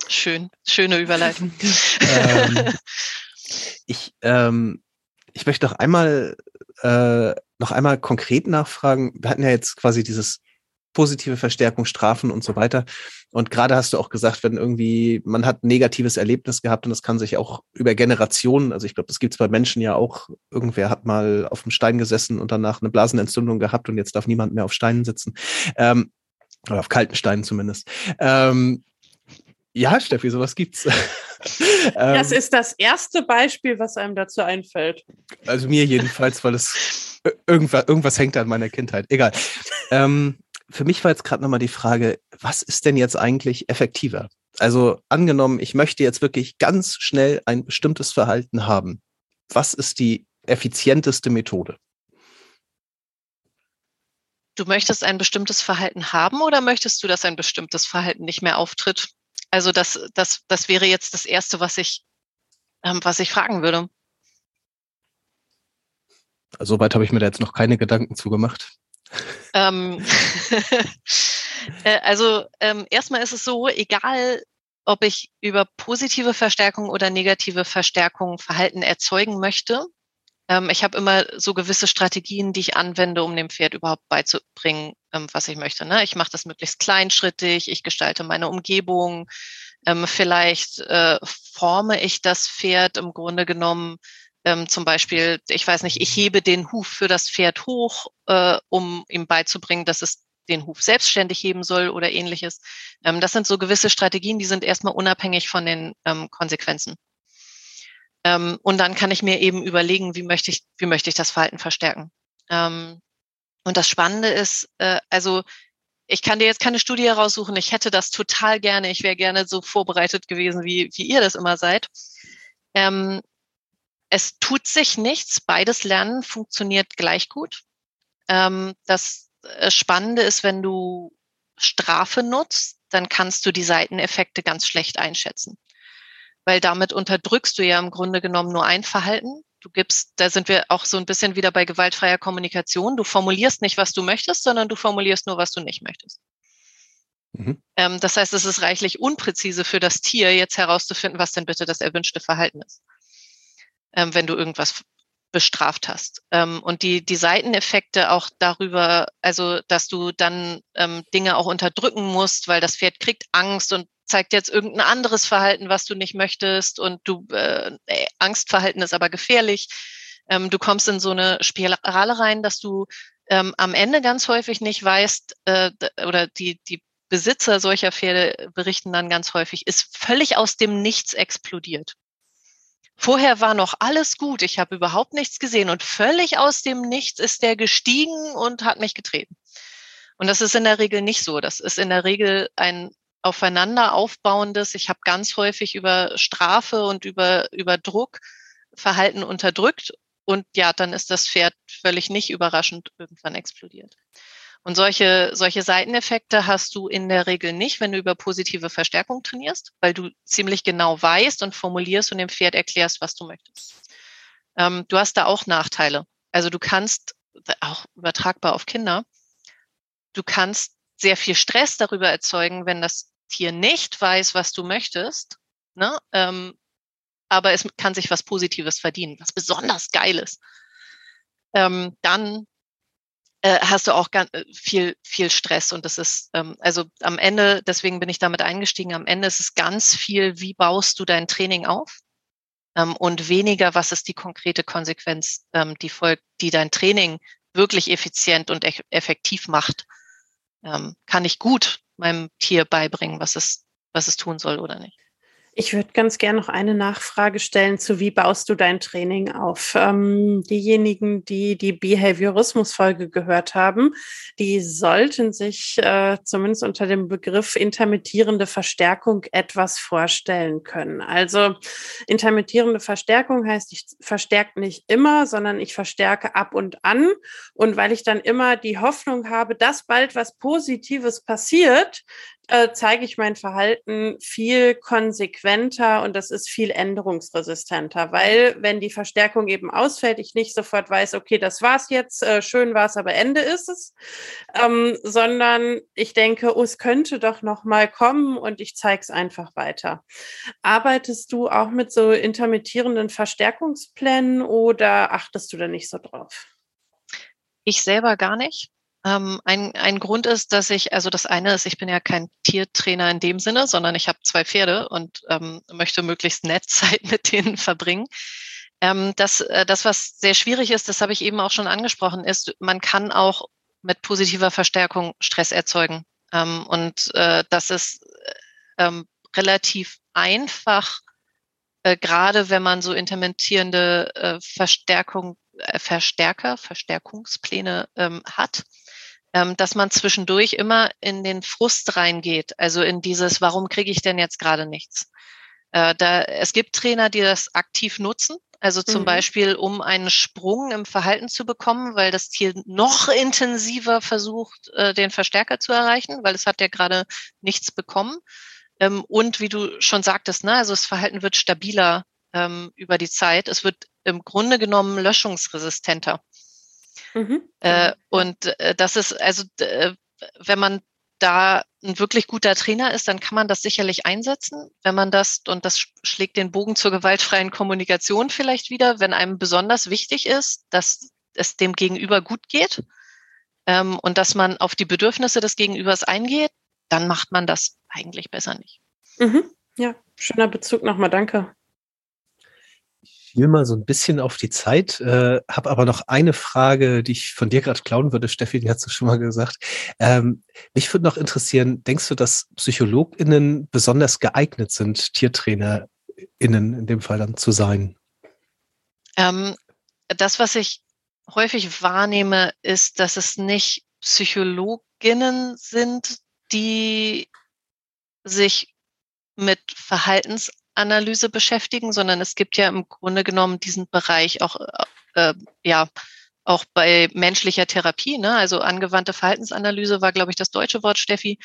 Schön, schöne Überleitung. ähm, (laughs) ich, ähm, ich möchte noch einmal, äh, noch einmal konkret nachfragen. Wir hatten ja jetzt quasi dieses positive Verstärkung, Strafen und so weiter. Und gerade hast du auch gesagt, wenn irgendwie man hat ein negatives Erlebnis gehabt und das kann sich auch über Generationen, also ich glaube, das gibt es bei Menschen ja auch, irgendwer hat mal auf dem Stein gesessen und danach eine Blasenentzündung gehabt und jetzt darf niemand mehr auf Steinen sitzen. Ähm, oder auf kalten Steinen zumindest. Ähm, ja, Steffi, sowas gibt's. (laughs) das ähm, ist das erste Beispiel, was einem dazu einfällt. Also mir jedenfalls, weil es irgendwas, irgendwas hängt an meiner Kindheit. Egal. Ähm, für mich war jetzt gerade nochmal die Frage, was ist denn jetzt eigentlich effektiver? Also angenommen, ich möchte jetzt wirklich ganz schnell ein bestimmtes Verhalten haben. Was ist die effizienteste Methode? Du möchtest ein bestimmtes Verhalten haben oder möchtest du, dass ein bestimmtes Verhalten nicht mehr auftritt? Also das, das, das wäre jetzt das Erste, was ich, ähm, was ich fragen würde. Also soweit habe ich mir da jetzt noch keine Gedanken zugemacht. Ähm, (laughs) äh, also ähm, erstmal ist es so, egal ob ich über positive Verstärkung oder negative Verstärkung Verhalten erzeugen möchte, ähm, ich habe immer so gewisse Strategien, die ich anwende, um dem Pferd überhaupt beizubringen, ähm, was ich möchte. Ne? Ich mache das möglichst kleinschrittig, ich gestalte meine Umgebung, ähm, vielleicht äh, forme ich das Pferd im Grunde genommen ähm, zum Beispiel, ich weiß nicht, ich hebe den Huf für das Pferd hoch, äh, um ihm beizubringen, dass es den Huf selbstständig heben soll oder ähnliches. Ähm, das sind so gewisse Strategien, die sind erstmal unabhängig von den ähm, Konsequenzen. Ähm, und dann kann ich mir eben überlegen, wie möchte ich, wie möchte ich das Verhalten verstärken. Ähm, und das Spannende ist, äh, also ich kann dir jetzt keine Studie heraussuchen. Ich hätte das total gerne. Ich wäre gerne so vorbereitet gewesen, wie, wie ihr das immer seid. Ähm, es tut sich nichts. Beides Lernen funktioniert gleich gut. Ähm, das äh, Spannende ist, wenn du Strafe nutzt, dann kannst du die Seiteneffekte ganz schlecht einschätzen weil damit unterdrückst du ja im Grunde genommen nur ein Verhalten. Du gibst, da sind wir auch so ein bisschen wieder bei gewaltfreier Kommunikation. Du formulierst nicht, was du möchtest, sondern du formulierst nur, was du nicht möchtest. Mhm. Ähm, das heißt, es ist reichlich unpräzise für das Tier, jetzt herauszufinden, was denn bitte das erwünschte Verhalten ist. ähm, wenn du irgendwas bestraft hast. Ähm, und die, die Seiteneffekte auch darüber, also dass du dann ähm, Dinge auch unterdrücken musst, weil das Pferd kriegt Angst und zeigt jetzt irgendein anderes Verhalten, was du nicht möchtest und du äh, Angstverhalten ist aber gefährlich. Ähm, du kommst in so eine Spirale rein, dass du ähm, am Ende ganz häufig nicht weißt äh, oder die, die Besitzer solcher Pferde berichten dann ganz häufig, ist völlig aus dem Nichts explodiert. Vorher war noch alles gut, ich habe überhaupt nichts gesehen und völlig aus dem Nichts ist der gestiegen und hat mich getreten. Und das ist in der Regel nicht so. Das ist in der Regel ein aufeinander aufbauendes. Ich habe ganz häufig über Strafe und über, über Druck Verhalten unterdrückt und ja, dann ist das Pferd völlig nicht überraschend irgendwann explodiert. Und solche, solche Seiteneffekte hast du in der Regel nicht, wenn du über positive Verstärkung trainierst, weil du ziemlich genau weißt und formulierst und dem Pferd erklärst, was du möchtest. Ähm, du hast da auch Nachteile. Also du kannst, auch übertragbar auf Kinder, du kannst sehr viel Stress darüber erzeugen, wenn das Tier nicht weiß, was du möchtest, ne? Ähm, aber es kann sich was Positives verdienen, was besonders Geiles. Ähm, dann äh, hast du auch ganz, äh, viel, viel Stress. Und das ist, ähm, also am Ende, deswegen bin ich damit eingestiegen, am Ende ist es ganz viel, wie baust du dein Training auf? Ähm, und weniger, was ist die konkrete Konsequenz, ähm, die folgt, die dein Training wirklich effizient und effektiv macht. Ähm, kann ich gut meinem Tier beibringen, was es, was es tun soll oder nicht. Ich würde ganz gerne noch eine Nachfrage stellen zu, wie baust du dein Training auf? Ähm, diejenigen, die die Behaviorismus-Folge gehört haben, die sollten sich äh, zumindest unter dem Begriff intermittierende Verstärkung etwas vorstellen können. Also intermittierende Verstärkung heißt, ich verstärke nicht immer, sondern ich verstärke ab und an. Und weil ich dann immer die Hoffnung habe, dass bald was Positives passiert, äh, zeige ich mein Verhalten viel konsequenter und das ist viel änderungsresistenter, weil wenn die Verstärkung eben ausfällt, ich nicht sofort weiß, okay, das war's jetzt, äh, schön war's, aber Ende ist es, ähm, sondern ich denke, oh, es könnte doch noch mal kommen und ich zeige es einfach weiter. Arbeitest du auch mit so intermittierenden Verstärkungsplänen oder achtest du da nicht so drauf? Ich selber gar nicht. Ähm, ein, ein Grund ist, dass ich, also das eine ist, ich bin ja kein Tiertrainer in dem Sinne, sondern ich habe zwei Pferde und ähm, möchte möglichst nett (laughs) Zeit mit denen verbringen. Ähm, das, äh, das, was sehr schwierig ist, das habe ich eben auch schon angesprochen, ist, man kann auch mit positiver Verstärkung Stress erzeugen. Ähm, und äh, das ist äh, ähm, relativ einfach, äh, gerade wenn man so intermentierende äh, Verstärkung, äh, Verstärker, Verstärkungspläne ähm, hat dass man zwischendurch immer in den Frust reingeht, also in dieses, warum kriege ich denn jetzt gerade nichts? Äh, da, es gibt Trainer, die das aktiv nutzen, also zum mhm. Beispiel, um einen Sprung im Verhalten zu bekommen, weil das Tier noch intensiver versucht, äh, den Verstärker zu erreichen, weil es hat ja gerade nichts bekommen. Ähm, und wie du schon sagtest, ne, also das Verhalten wird stabiler ähm, über die Zeit. Es wird im Grunde genommen löschungsresistenter. Mhm. Äh, und äh, das ist, also äh, wenn man da ein wirklich guter Trainer ist, dann kann man das sicherlich einsetzen. Wenn man das, und das schlägt den Bogen zur gewaltfreien Kommunikation vielleicht wieder, wenn einem besonders wichtig ist, dass es dem Gegenüber gut geht ähm, und dass man auf die Bedürfnisse des Gegenübers eingeht, dann macht man das eigentlich besser nicht. Mhm. Ja, schöner Bezug nochmal, danke schiel mal so ein bisschen auf die Zeit, äh, habe aber noch eine Frage, die ich von dir gerade klauen würde, Steffi, die hast du schon mal gesagt. Ähm, mich würde noch interessieren, denkst du, dass PsychologInnen besonders geeignet sind, TiertrainerInnen in dem Fall dann zu sein? Ähm, das, was ich häufig wahrnehme, ist, dass es nicht Psychologinnen sind, die sich mit Verhaltens Analyse beschäftigen, sondern es gibt ja im Grunde genommen diesen Bereich auch, äh, ja, auch bei menschlicher Therapie, ne? also angewandte Verhaltensanalyse war, glaube ich, das deutsche Wort, Steffi.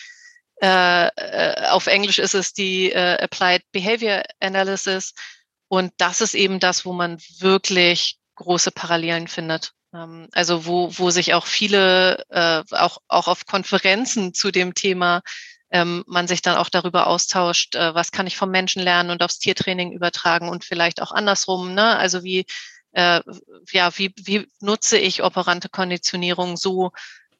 Äh, äh, auf Englisch ist es die äh, Applied Behavior Analysis. Und das ist eben das, wo man wirklich große Parallelen findet. Ähm, also wo, wo sich auch viele, äh, auch, auch auf Konferenzen zu dem Thema ähm, man sich dann auch darüber austauscht, äh, was kann ich vom Menschen lernen und aufs Tiertraining übertragen und vielleicht auch andersrum. Ne? Also wie, äh, ja, wie, wie nutze ich operante Konditionierung so,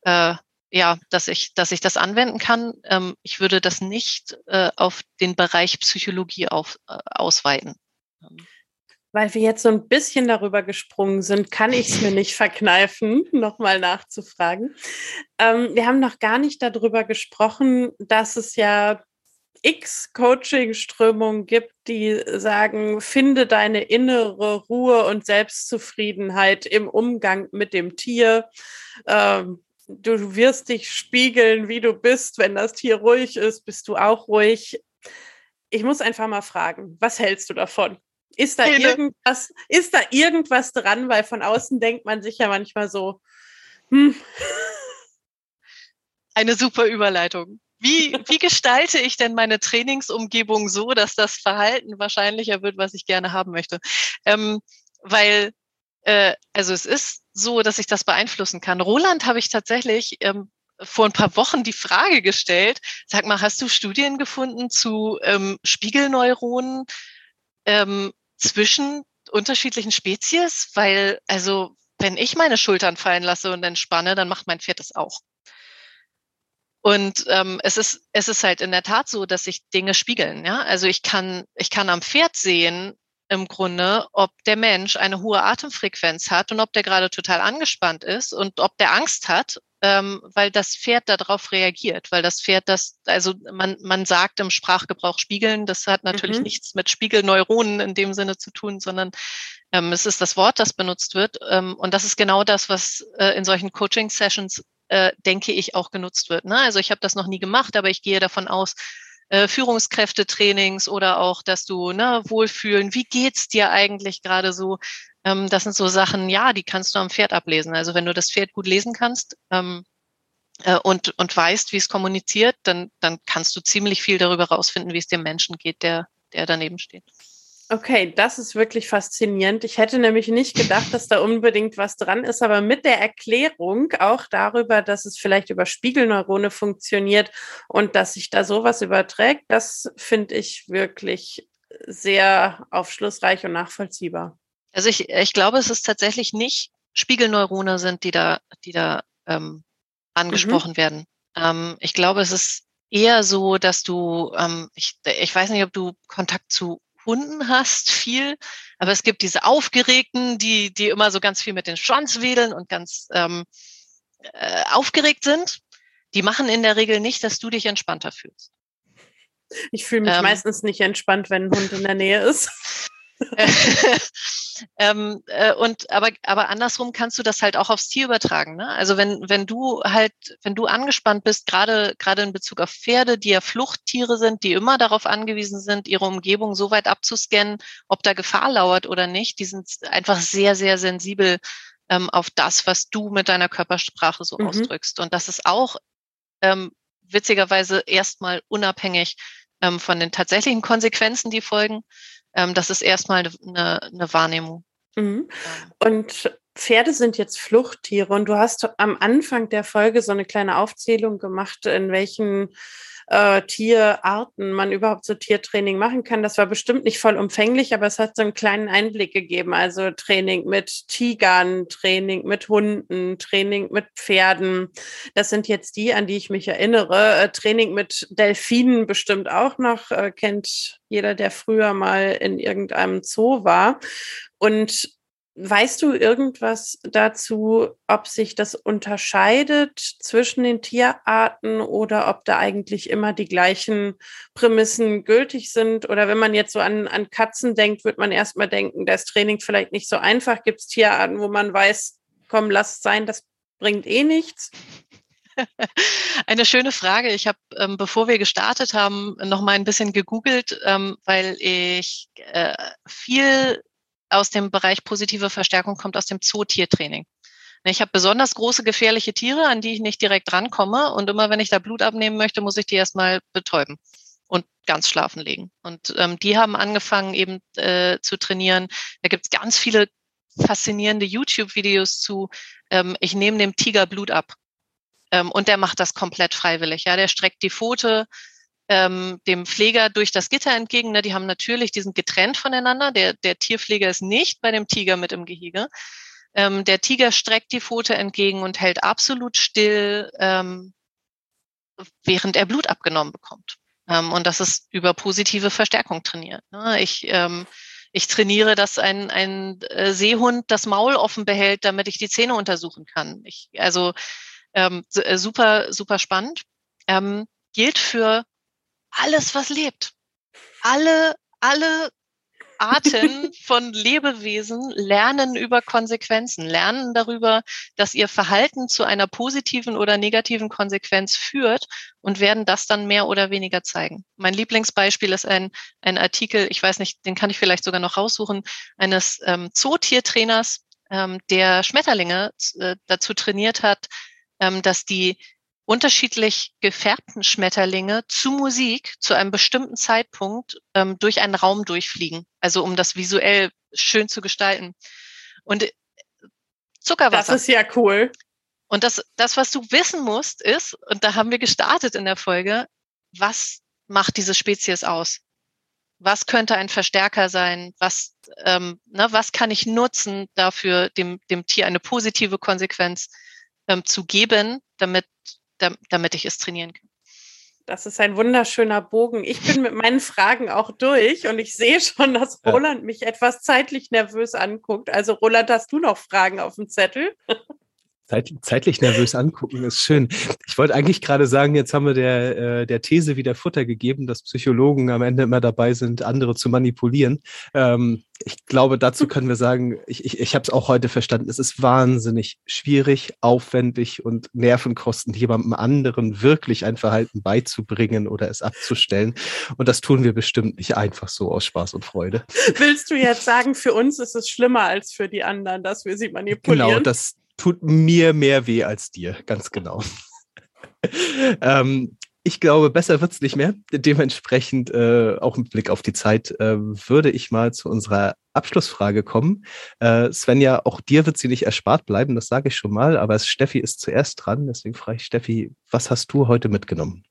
äh, ja, dass ich, dass ich das anwenden kann. Ähm, ich würde das nicht äh, auf den Bereich Psychologie auf, äh, ausweiten. Weil wir jetzt so ein bisschen darüber gesprungen sind, kann ich es mir nicht verkneifen, (laughs) nochmal nachzufragen. Ähm, wir haben noch gar nicht darüber gesprochen, dass es ja x Coaching-Strömungen gibt, die sagen, finde deine innere Ruhe und Selbstzufriedenheit im Umgang mit dem Tier. Ähm, du wirst dich spiegeln, wie du bist. Wenn das Tier ruhig ist, bist du auch ruhig. Ich muss einfach mal fragen, was hältst du davon? Ist da irgendwas, ist da irgendwas dran? Weil von außen denkt man sich ja manchmal so, hm. Eine super Überleitung. Wie, wie gestalte ich denn meine Trainingsumgebung so, dass das Verhalten wahrscheinlicher wird, was ich gerne haben möchte? Ähm, weil, äh, also es ist so, dass ich das beeinflussen kann. Roland habe ich tatsächlich ähm, vor ein paar Wochen die Frage gestellt, sag mal, hast du Studien gefunden zu ähm, Spiegelneuronen ähm, zwischen unterschiedlichen Spezies, weil also wenn ich meine Schultern fallen lasse und entspanne, dann macht mein Pferd das auch. Und ähm, es ist es ist halt in der Tat so, dass sich Dinge spiegeln. Ja, also ich kann ich kann am Pferd sehen im Grunde, ob der Mensch eine hohe Atemfrequenz hat und ob der gerade total angespannt ist und ob der Angst hat ähm, weil das Pferd darauf reagiert, weil das Pferd das, also man, man sagt im Sprachgebrauch spiegeln, das hat natürlich mhm. nichts mit Spiegelneuronen in dem Sinne zu tun, sondern ähm, es ist das Wort, das benutzt wird. Ähm, und das ist genau das, was äh, in solchen Coaching-Sessions, äh, denke ich, auch genutzt wird. Ne? Also ich habe das noch nie gemacht, aber ich gehe davon aus, äh, Führungskräftetrainings oder auch, dass du ne, wohlfühlen, wie geht's dir eigentlich gerade so, ähm, das sind so Sachen, ja, die kannst du am Pferd ablesen. Also wenn du das Pferd gut lesen kannst ähm, äh, und, und weißt, wie es kommuniziert, dann, dann kannst du ziemlich viel darüber rausfinden, wie es dem Menschen geht, der, der daneben steht. Okay, das ist wirklich faszinierend. Ich hätte nämlich nicht gedacht, dass da unbedingt was dran ist, aber mit der Erklärung auch darüber, dass es vielleicht über Spiegelneurone funktioniert und dass sich da sowas überträgt, das finde ich wirklich sehr aufschlussreich und nachvollziehbar. Also ich, ich glaube, es ist tatsächlich nicht Spiegelneurone sind, die da, die da ähm, angesprochen mhm. werden. Ähm, ich glaube, es ist eher so, dass du, ähm, ich, ich weiß nicht, ob du Kontakt zu Hunden hast, viel, aber es gibt diese Aufgeregten, die, die immer so ganz viel mit den Schwanz wedeln und ganz ähm, äh, aufgeregt sind. Die machen in der Regel nicht, dass du dich entspannter fühlst. Ich fühle mich ähm, meistens nicht entspannt, wenn ein Hund in der Nähe ist. (laughs) ähm, äh, und aber, aber andersrum kannst du das halt auch aufs Tier übertragen. Ne? Also wenn, wenn du halt, wenn du angespannt bist, gerade, gerade in Bezug auf Pferde, die ja Fluchttiere sind, die immer darauf angewiesen sind, ihre Umgebung so weit abzuscannen, ob da Gefahr lauert oder nicht, die sind einfach sehr, sehr sensibel ähm, auf das, was du mit deiner Körpersprache so mhm. ausdrückst. Und das ist auch ähm, witzigerweise erstmal unabhängig ähm, von den tatsächlichen Konsequenzen, die folgen, ähm, das ist erstmal eine, eine Wahrnehmung. Mhm. Und Pferde sind jetzt Fluchttiere und du hast am Anfang der Folge so eine kleine Aufzählung gemacht, in welchen äh, Tierarten man überhaupt so Tiertraining machen kann. Das war bestimmt nicht vollumfänglich, aber es hat so einen kleinen Einblick gegeben. Also Training mit Tigern, Training mit Hunden, Training mit Pferden. Das sind jetzt die, an die ich mich erinnere. Äh, Training mit Delfinen bestimmt auch noch, äh, kennt jeder, der früher mal in irgendeinem Zoo war. Und Weißt du irgendwas dazu, ob sich das unterscheidet zwischen den Tierarten oder ob da eigentlich immer die gleichen Prämissen gültig sind? Oder wenn man jetzt so an, an Katzen denkt, wird man erstmal denken, das Training vielleicht nicht so einfach. Gibt es Tierarten, wo man weiß, komm, lass es sein, das bringt eh nichts? (laughs) Eine schöne Frage. Ich habe, ähm, bevor wir gestartet haben, noch mal ein bisschen gegoogelt, ähm, weil ich äh, viel aus dem Bereich positive Verstärkung kommt aus dem Zootiertraining. Ich habe besonders große gefährliche Tiere, an die ich nicht direkt rankomme. Und immer wenn ich da Blut abnehmen möchte, muss ich die erstmal betäuben und ganz schlafen legen. Und ähm, die haben angefangen eben äh, zu trainieren. Da gibt es ganz viele faszinierende YouTube-Videos zu, ähm, ich nehme dem Tiger Blut ab. Ähm, und der macht das komplett freiwillig. Ja, der streckt die Pfote ähm, dem Pfleger durch das Gitter entgegen. Ne? Die haben natürlich, die sind getrennt voneinander. Der, der Tierpfleger ist nicht bei dem Tiger mit im Gehege. Ähm, der Tiger streckt die Pfote entgegen und hält absolut still, ähm, während er Blut abgenommen bekommt. Ähm, und das ist über positive Verstärkung trainiert. Ne? Ich, ähm, ich trainiere, dass ein, ein äh, Seehund das Maul offen behält, damit ich die Zähne untersuchen kann. Ich, also ähm, äh, super, super spannend. Ähm, gilt für alles, was lebt. Alle, alle Arten (laughs) von Lebewesen lernen über Konsequenzen, lernen darüber, dass ihr Verhalten zu einer positiven oder negativen Konsequenz führt und werden das dann mehr oder weniger zeigen. Mein Lieblingsbeispiel ist ein, ein Artikel, ich weiß nicht, den kann ich vielleicht sogar noch raussuchen, eines ähm, Zootiertrainers, ähm, der Schmetterlinge äh, dazu trainiert hat, ähm, dass die unterschiedlich gefärbten Schmetterlinge zu Musik zu einem bestimmten Zeitpunkt ähm, durch einen Raum durchfliegen. Also um das visuell schön zu gestalten. Und äh, Zuckerwasser. Das ist ja cool. Und das, das, was du wissen musst, ist, und da haben wir gestartet in der Folge, was macht diese Spezies aus? Was könnte ein Verstärker sein? Was, ähm, ne, was kann ich nutzen, dafür dem, dem Tier eine positive Konsequenz ähm, zu geben, damit damit ich es trainieren kann. Das ist ein wunderschöner Bogen. Ich bin mit meinen Fragen auch durch und ich sehe schon, dass Roland mich etwas zeitlich nervös anguckt. Also Roland, hast du noch Fragen auf dem Zettel? Zeit, zeitlich nervös angucken ist schön. Ich wollte eigentlich gerade sagen, jetzt haben wir der, äh, der These wieder Futter gegeben, dass Psychologen am Ende immer dabei sind, andere zu manipulieren. Ähm, ich glaube, dazu können wir sagen, ich, ich, ich habe es auch heute verstanden, es ist wahnsinnig schwierig, aufwendig und nervenkostend, jemandem anderen wirklich ein Verhalten beizubringen oder es abzustellen. Und das tun wir bestimmt nicht einfach so aus Spaß und Freude. Willst du jetzt sagen, für uns ist es schlimmer als für die anderen, dass wir sie manipulieren? Genau, das, tut mir mehr weh als dir, ganz genau. (laughs) ähm, ich glaube, besser wird es nicht mehr. Dementsprechend, äh, auch mit Blick auf die Zeit, äh, würde ich mal zu unserer Abschlussfrage kommen. Äh, Svenja, auch dir wird sie nicht erspart bleiben, das sage ich schon mal, aber Steffi ist zuerst dran. Deswegen frage ich Steffi, was hast du heute mitgenommen?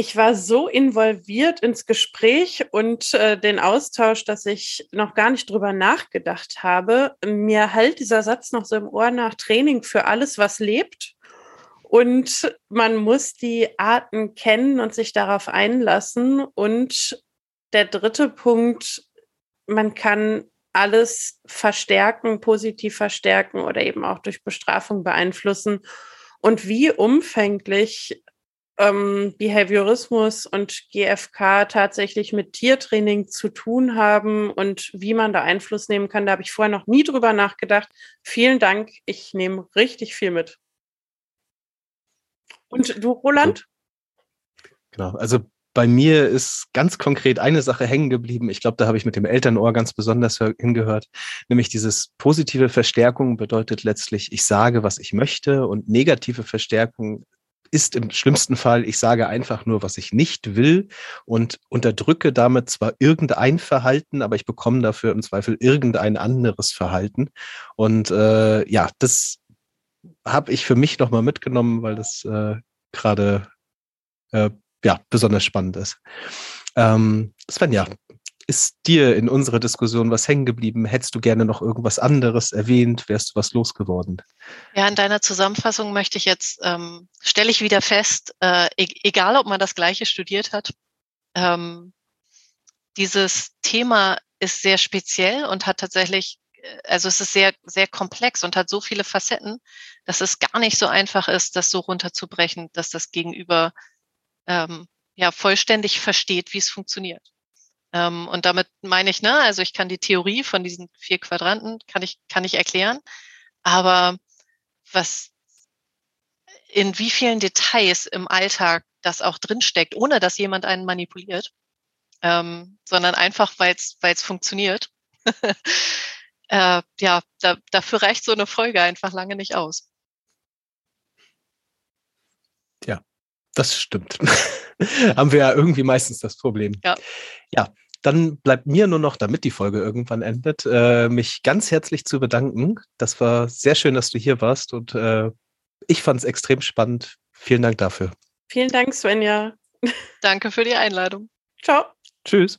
Ich war so involviert ins Gespräch und äh, den Austausch, dass ich noch gar nicht drüber nachgedacht habe. Mir halt dieser Satz noch so im Ohr nach Training für alles, was lebt. Und man muss die Arten kennen und sich darauf einlassen. Und der dritte Punkt, man kann alles verstärken, positiv verstärken oder eben auch durch Bestrafung beeinflussen. Und wie umfänglich ähm, Behaviorismus und GFK tatsächlich mit Tiertraining zu tun haben und wie man da Einfluss nehmen kann. Da habe ich vorher noch nie drüber nachgedacht. Vielen Dank. Ich nehme richtig viel mit. Und du, Roland? Genau. Also bei mir ist ganz konkret eine Sache hängen geblieben. Ich glaube, da habe ich mit dem Elternohr ganz besonders hingehört. Nämlich dieses positive Verstärkung bedeutet letztlich, ich sage, was ich möchte und negative Verstärkung ist im schlimmsten Fall, ich sage einfach nur, was ich nicht will und unterdrücke damit zwar irgendein Verhalten, aber ich bekomme dafür im Zweifel irgendein anderes Verhalten. Und äh, ja, das habe ich für mich nochmal mitgenommen, weil das äh, gerade äh, ja, besonders spannend ist. Ähm, Svenja, ist dir in unserer Diskussion was hängen geblieben? Hättest du gerne noch irgendwas anderes erwähnt? Wärst du was losgeworden? Ja, in deiner Zusammenfassung möchte ich jetzt, ähm, stelle ich wieder fest, äh, e egal ob man das Gleiche studiert hat, ähm, dieses Thema ist sehr speziell und hat tatsächlich, äh, also es ist sehr, sehr komplex und hat so viele Facetten, dass es gar nicht so einfach ist, das so runterzubrechen, dass das Gegenüber ähm, ja vollständig versteht, wie es funktioniert. Ähm, und damit meine ich, ne, also ich kann die Theorie von diesen vier Quadranten, kann ich, kann ich erklären. Aber was, in wie vielen Details im Alltag das auch drinsteckt, ohne dass jemand einen manipuliert, ähm, sondern einfach, weil es funktioniert. (laughs) äh, ja, da, dafür reicht so eine Folge einfach lange nicht aus. Ja, das stimmt. (laughs) (laughs) Haben wir ja irgendwie meistens das Problem. Ja. Ja, dann bleibt mir nur noch, damit die Folge irgendwann endet, äh, mich ganz herzlich zu bedanken. Das war sehr schön, dass du hier warst und äh, Ich fand es extrem spannend. Vielen Dank dafür. Vielen Dank, Svenja. Danke für die Einladung. Ciao. Tschüss.